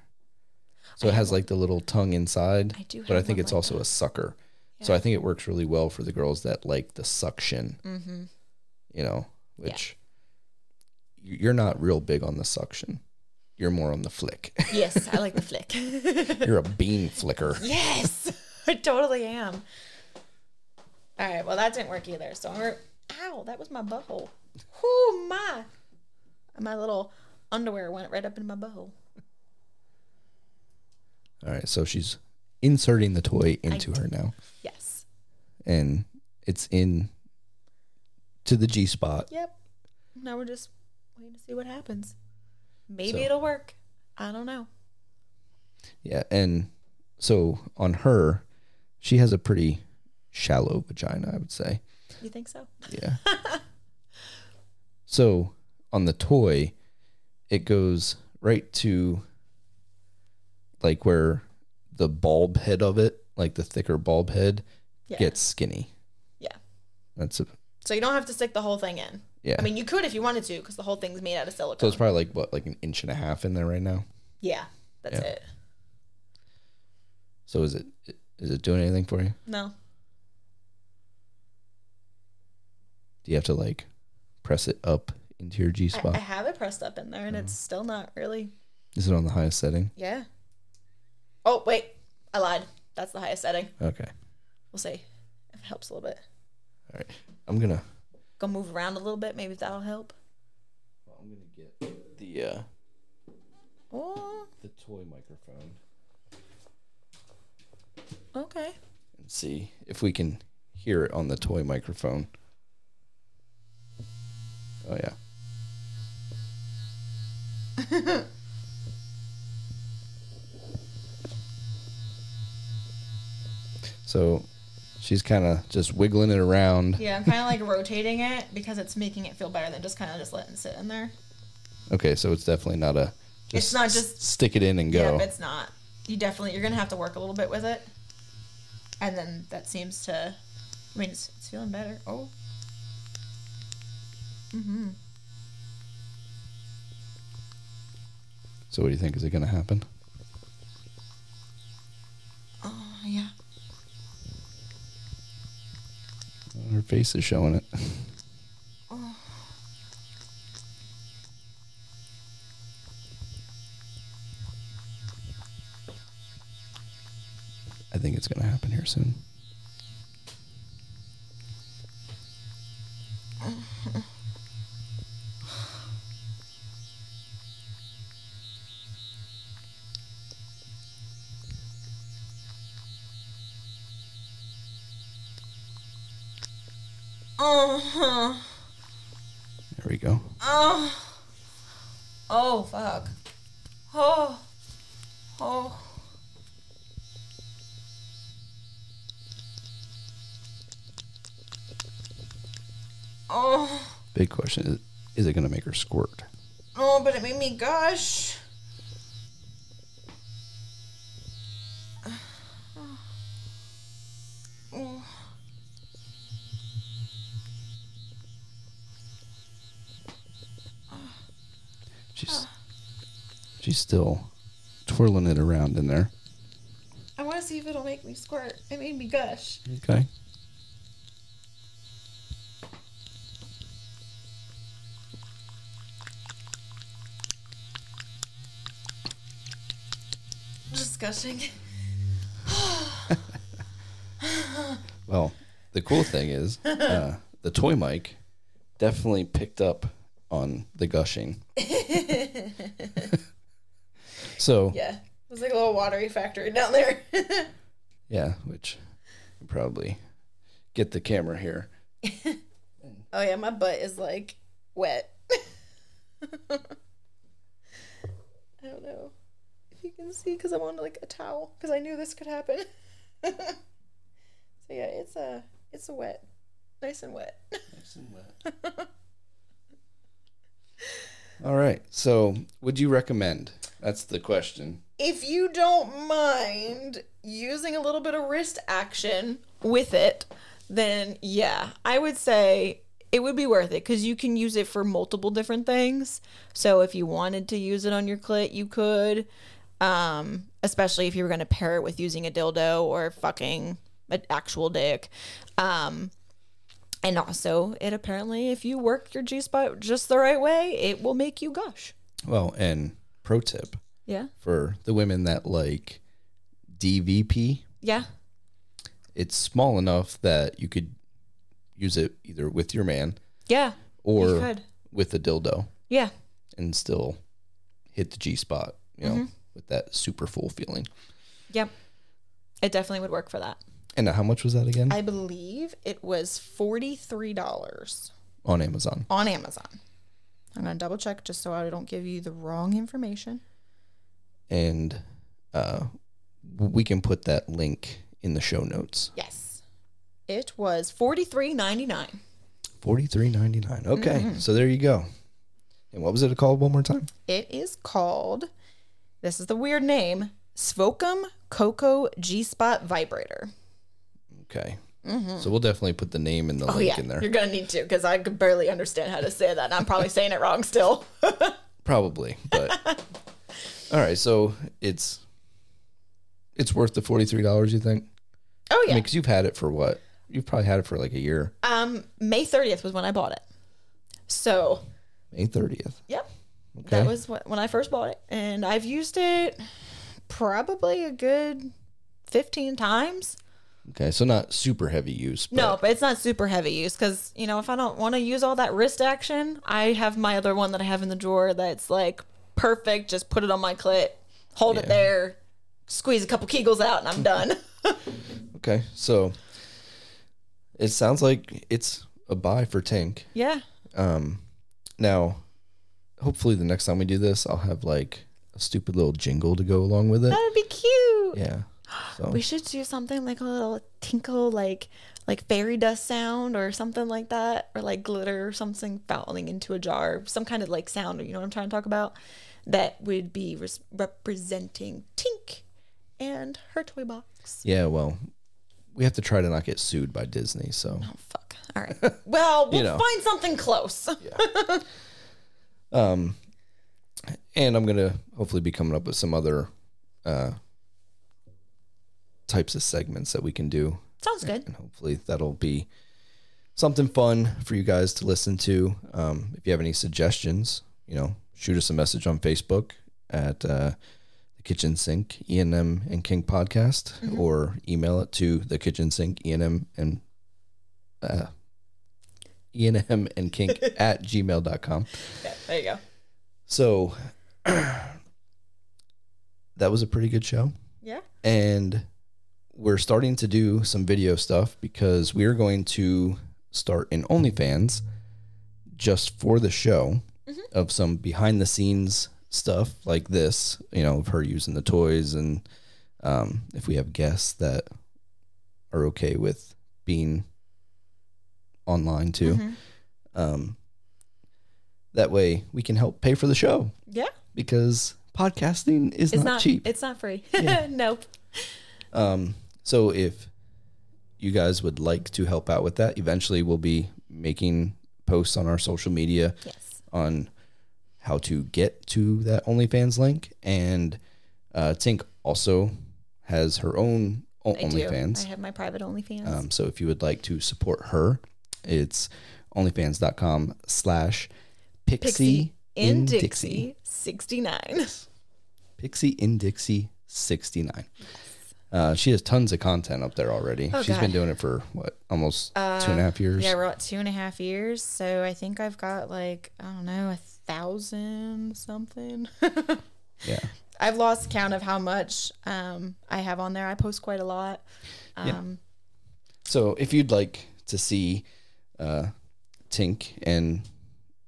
Speaker 1: So it has like the little tongue inside,
Speaker 2: I do
Speaker 1: but I think it's
Speaker 2: like
Speaker 1: also a sucker. So I think it works really well for the girls that like the suction.
Speaker 2: Mm-hmm.
Speaker 1: You know, which y you're not real big on the suction. You're more on the flick.
Speaker 2: yes, I like the flick.
Speaker 1: you're a bean flicker.
Speaker 2: Yes, I totally am. All right, well that didn't work either. So we're ow, that was my butthole. Whoo my, my little underwear went right up in my butthole.
Speaker 1: All right, so she's inserting the toy into her now,
Speaker 2: Yes.
Speaker 1: and it's in to the G spot.
Speaker 2: Yep. Now we're just waiting to see what happens. Maybe
Speaker 1: So-
Speaker 2: it'll work. I don't know.
Speaker 1: Yeah, and so on her, she has a pretty shallow vagina, I would say.
Speaker 2: You think so?
Speaker 1: Yeah. so on the toy, it goes right to like where the bulb head of it, like the thicker bulb head,
Speaker 2: Yeah.
Speaker 1: gets skinny.
Speaker 2: Yeah.
Speaker 1: That's a
Speaker 2: So you don't have to stick the whole thing in.
Speaker 1: yeah.
Speaker 2: I mean, you could if you wanted to, because the whole thing's made out of silicone.
Speaker 1: so it's probably like what, like an inch and a half in there right now.
Speaker 2: yeah, that's
Speaker 1: Yeah.
Speaker 2: it.
Speaker 1: So is it is it doing anything for you?
Speaker 2: No,
Speaker 1: Do you have to like press it up into your G spot.
Speaker 2: I have it pressed up in there, and it's still not really.
Speaker 1: Is it on the highest setting?
Speaker 2: Yeah. Oh wait, I lied. That's the highest setting.
Speaker 1: Okay.
Speaker 2: We'll see if it helps a little bit.
Speaker 1: All right. I'm gonna
Speaker 2: Go move around a little bit. Maybe that'll help.
Speaker 1: I'm gonna get the uh
Speaker 2: Oh,
Speaker 1: the toy microphone
Speaker 2: okay.
Speaker 1: and see if we can hear it on the toy microphone. Oh yeah. so she's kind of just wiggling it around.
Speaker 2: Yeah, I'm kind of like rotating it because it's making it feel better than just kind of just letting it sit in there.
Speaker 1: Okay, so it's definitely not a just
Speaker 2: It's not
Speaker 1: s-
Speaker 2: just-
Speaker 1: stick it in and go.
Speaker 2: Yep, it's not. You definitely you're gonna have to work a little bit with it, and then that seems to. I mean, it's, it's feeling better. Oh. Mm-hmm.
Speaker 1: so what do you think is it going to happen?
Speaker 2: Oh yeah.
Speaker 1: Her face is showing it. Oh. I think it's gonna happen here soon.
Speaker 2: Uh-huh.
Speaker 1: There we go.
Speaker 2: Oh. Oh, fuck. Oh. Oh. Oh.
Speaker 1: Big question is, is it gonna make her squirt?
Speaker 2: Oh, but it made me gush.
Speaker 1: She's she's still twirling it around in there.
Speaker 2: I want to see if it'll make me squirt. It made me gush.
Speaker 1: Okay.
Speaker 2: Just gushing.
Speaker 1: Well, the cool thing is uh, the toy mic definitely picked up on the gushing. so
Speaker 2: Yeah. It was like a little watery factory down there.
Speaker 1: yeah, which you probably get the camera here.
Speaker 2: oh, yeah. My butt is like wet. I don't know if you can see because I'm on like a towel because I knew this could happen. so, yeah, it's a, it's a wet, nice and wet. Nice and wet.
Speaker 1: All right. So, would you recommend? That's the question.
Speaker 2: if you don't mind using a little bit of wrist action with it, then yeah, I would say it would be worth it because you can use it for multiple different things. So if you wanted to use it on your clit, you could. Um, especially if you were going to pair it with using a dildo or fucking an actual dick. Um, and also, it apparently, if you work your G spot just the right way, it will make you gush.
Speaker 1: Well, and pro tip
Speaker 2: Yeah.
Speaker 1: for the women that like DVP,
Speaker 2: Yeah.
Speaker 1: it's small enough that you could use it either with your man
Speaker 2: Yeah.
Speaker 1: Or with a dildo
Speaker 2: Yeah.
Speaker 1: and still hit the G spot, you know, mm-hmm. with that super full feeling.
Speaker 2: Yep. It definitely would work for that.
Speaker 1: And how much was that again?
Speaker 2: I believe it was $43
Speaker 1: On Amazon.
Speaker 2: on Amazon. I'm going to double check just so I don't give you the wrong information.
Speaker 1: And uh, we can put that link in the show notes.
Speaker 2: Yes. It was $43.99.
Speaker 1: Forty three ninety nine. Okay, so there you go. And what was it called one more time?
Speaker 2: It is called, this is the weird name, Svakom Coco G Spot Vibrator.
Speaker 1: Okay. So we'll definitely put the name and the
Speaker 2: Oh,
Speaker 1: link
Speaker 2: yeah.
Speaker 1: in there.
Speaker 2: You're going to need to because I could barely understand how to say that. And I'm probably saying it wrong still.
Speaker 1: Probably, but all right. So it's it's worth the forty three dollars. You think?
Speaker 2: oh,
Speaker 1: I
Speaker 2: yeah.
Speaker 1: mean, because you've had it for what? You've probably had it for like a year.
Speaker 2: Um, May 30th was when I bought it. So,
Speaker 1: May thirtieth.
Speaker 2: yep.
Speaker 1: Okay.
Speaker 2: That was when I first bought it. And I've used it probably a good 15 times.
Speaker 1: Okay. So not super heavy use. But
Speaker 2: No, but it's not super heavy use because, you know, if I don't want to use all that wrist action, I have my other one that I have in the drawer that's like perfect. Just put it on my clit, hold it there, squeeze a couple kegels out, and I'm done.
Speaker 1: Okay. So it sounds like it's a buy for Tink.
Speaker 2: yeah.
Speaker 1: Um, now, hopefully the next time we do this, I'll have like a stupid little jingle to go along with it.
Speaker 2: That would be cute.
Speaker 1: Yeah. So
Speaker 2: We should do something like a little tinkle, like like fairy dust sound or something like that, or like glitter or something falling into a jar, some kind of like sound. You know what I'm trying to talk about? That would be res- representing Tink and her toy box.
Speaker 1: yeah, well, we have to try to not get sued by Disney. So
Speaker 2: Oh fuck! All right. Well, we'll
Speaker 1: know.
Speaker 2: find something close.
Speaker 1: Um, and I'm gonna hopefully be coming up with some other uh, types of segments that we can do,
Speaker 2: Sounds good.
Speaker 1: and hopefully that'll be something fun for you guys to listen to. Um, if you have any suggestions, you know, shoot us a message on Facebook at uh, the kitchen sink enm and kink podcast or email it to the kitchen sink enm and uh, enm and kink at gmail.com
Speaker 2: Yeah, there you go.
Speaker 1: so that was a pretty good show
Speaker 2: Yeah.
Speaker 1: and we're starting to do some video stuff because we're going to start in OnlyFans just for the show of some behind the scenes stuff like this, you know, of her using the toys and um, if we have guests that are okay with being online too. Um, that way we can help pay for the show
Speaker 2: Yeah.
Speaker 1: because podcasting is
Speaker 2: It's
Speaker 1: not,
Speaker 2: not,
Speaker 1: cheap.
Speaker 2: It's not free. nope.
Speaker 1: Um, so if you guys would like to help out with that, eventually we'll be making posts on our social media
Speaker 2: Yes.
Speaker 1: on how to get to that OnlyFans link. And uh, Tink also has her own o-
Speaker 2: I do.
Speaker 1: OnlyFans.
Speaker 2: I have my private OnlyFans.
Speaker 1: Um, so if you would like to support her, it's onlyfans.com slash pixie
Speaker 2: in Dixie 69.
Speaker 1: Pixie in Dixie 69. Uh, she has tons of content up there already.
Speaker 2: Oh,
Speaker 1: She's been doing it for what, almost two and a half years.
Speaker 2: Yeah, we're at two and a half years. So I think I've got like, I don't know, a thousand something.
Speaker 1: yeah.
Speaker 2: I've lost count of how much um, I have on there. I post quite a lot. Um,
Speaker 1: So if you'd like to see uh, Tink and,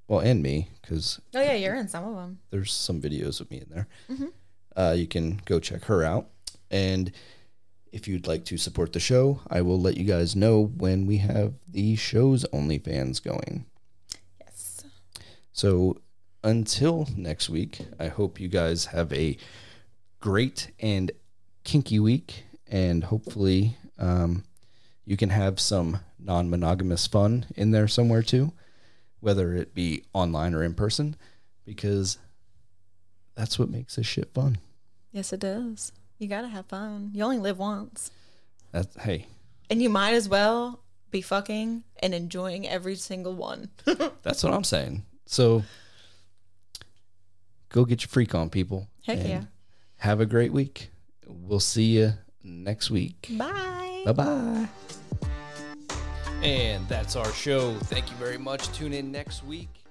Speaker 1: well, and me, because
Speaker 2: Oh, yeah, you're in some of them.
Speaker 1: there's some videos of me in there, uh, you can go check her out. And if you'd like to support the show, I will let you guys know when we have the show's OnlyFans going.
Speaker 2: Yes.
Speaker 1: So until next week, I hope you guys have a great and kinky week, and hopefully, um, you can have some non monogamous fun in there somewhere too, whether it be online or in person, because that's what makes this shit fun.
Speaker 2: Yes, it does. You got to have fun. You only live once.
Speaker 1: That's hey,
Speaker 2: And you might as well be fucking and enjoying every single one.
Speaker 1: that's what I'm saying. So go get your freak on, people.
Speaker 2: Heck
Speaker 1: and
Speaker 2: yeah.
Speaker 1: Have a great week. We'll see you next week.
Speaker 2: Bye.
Speaker 1: Bye bye. And that's our show. Thank you very much. Tune in next week.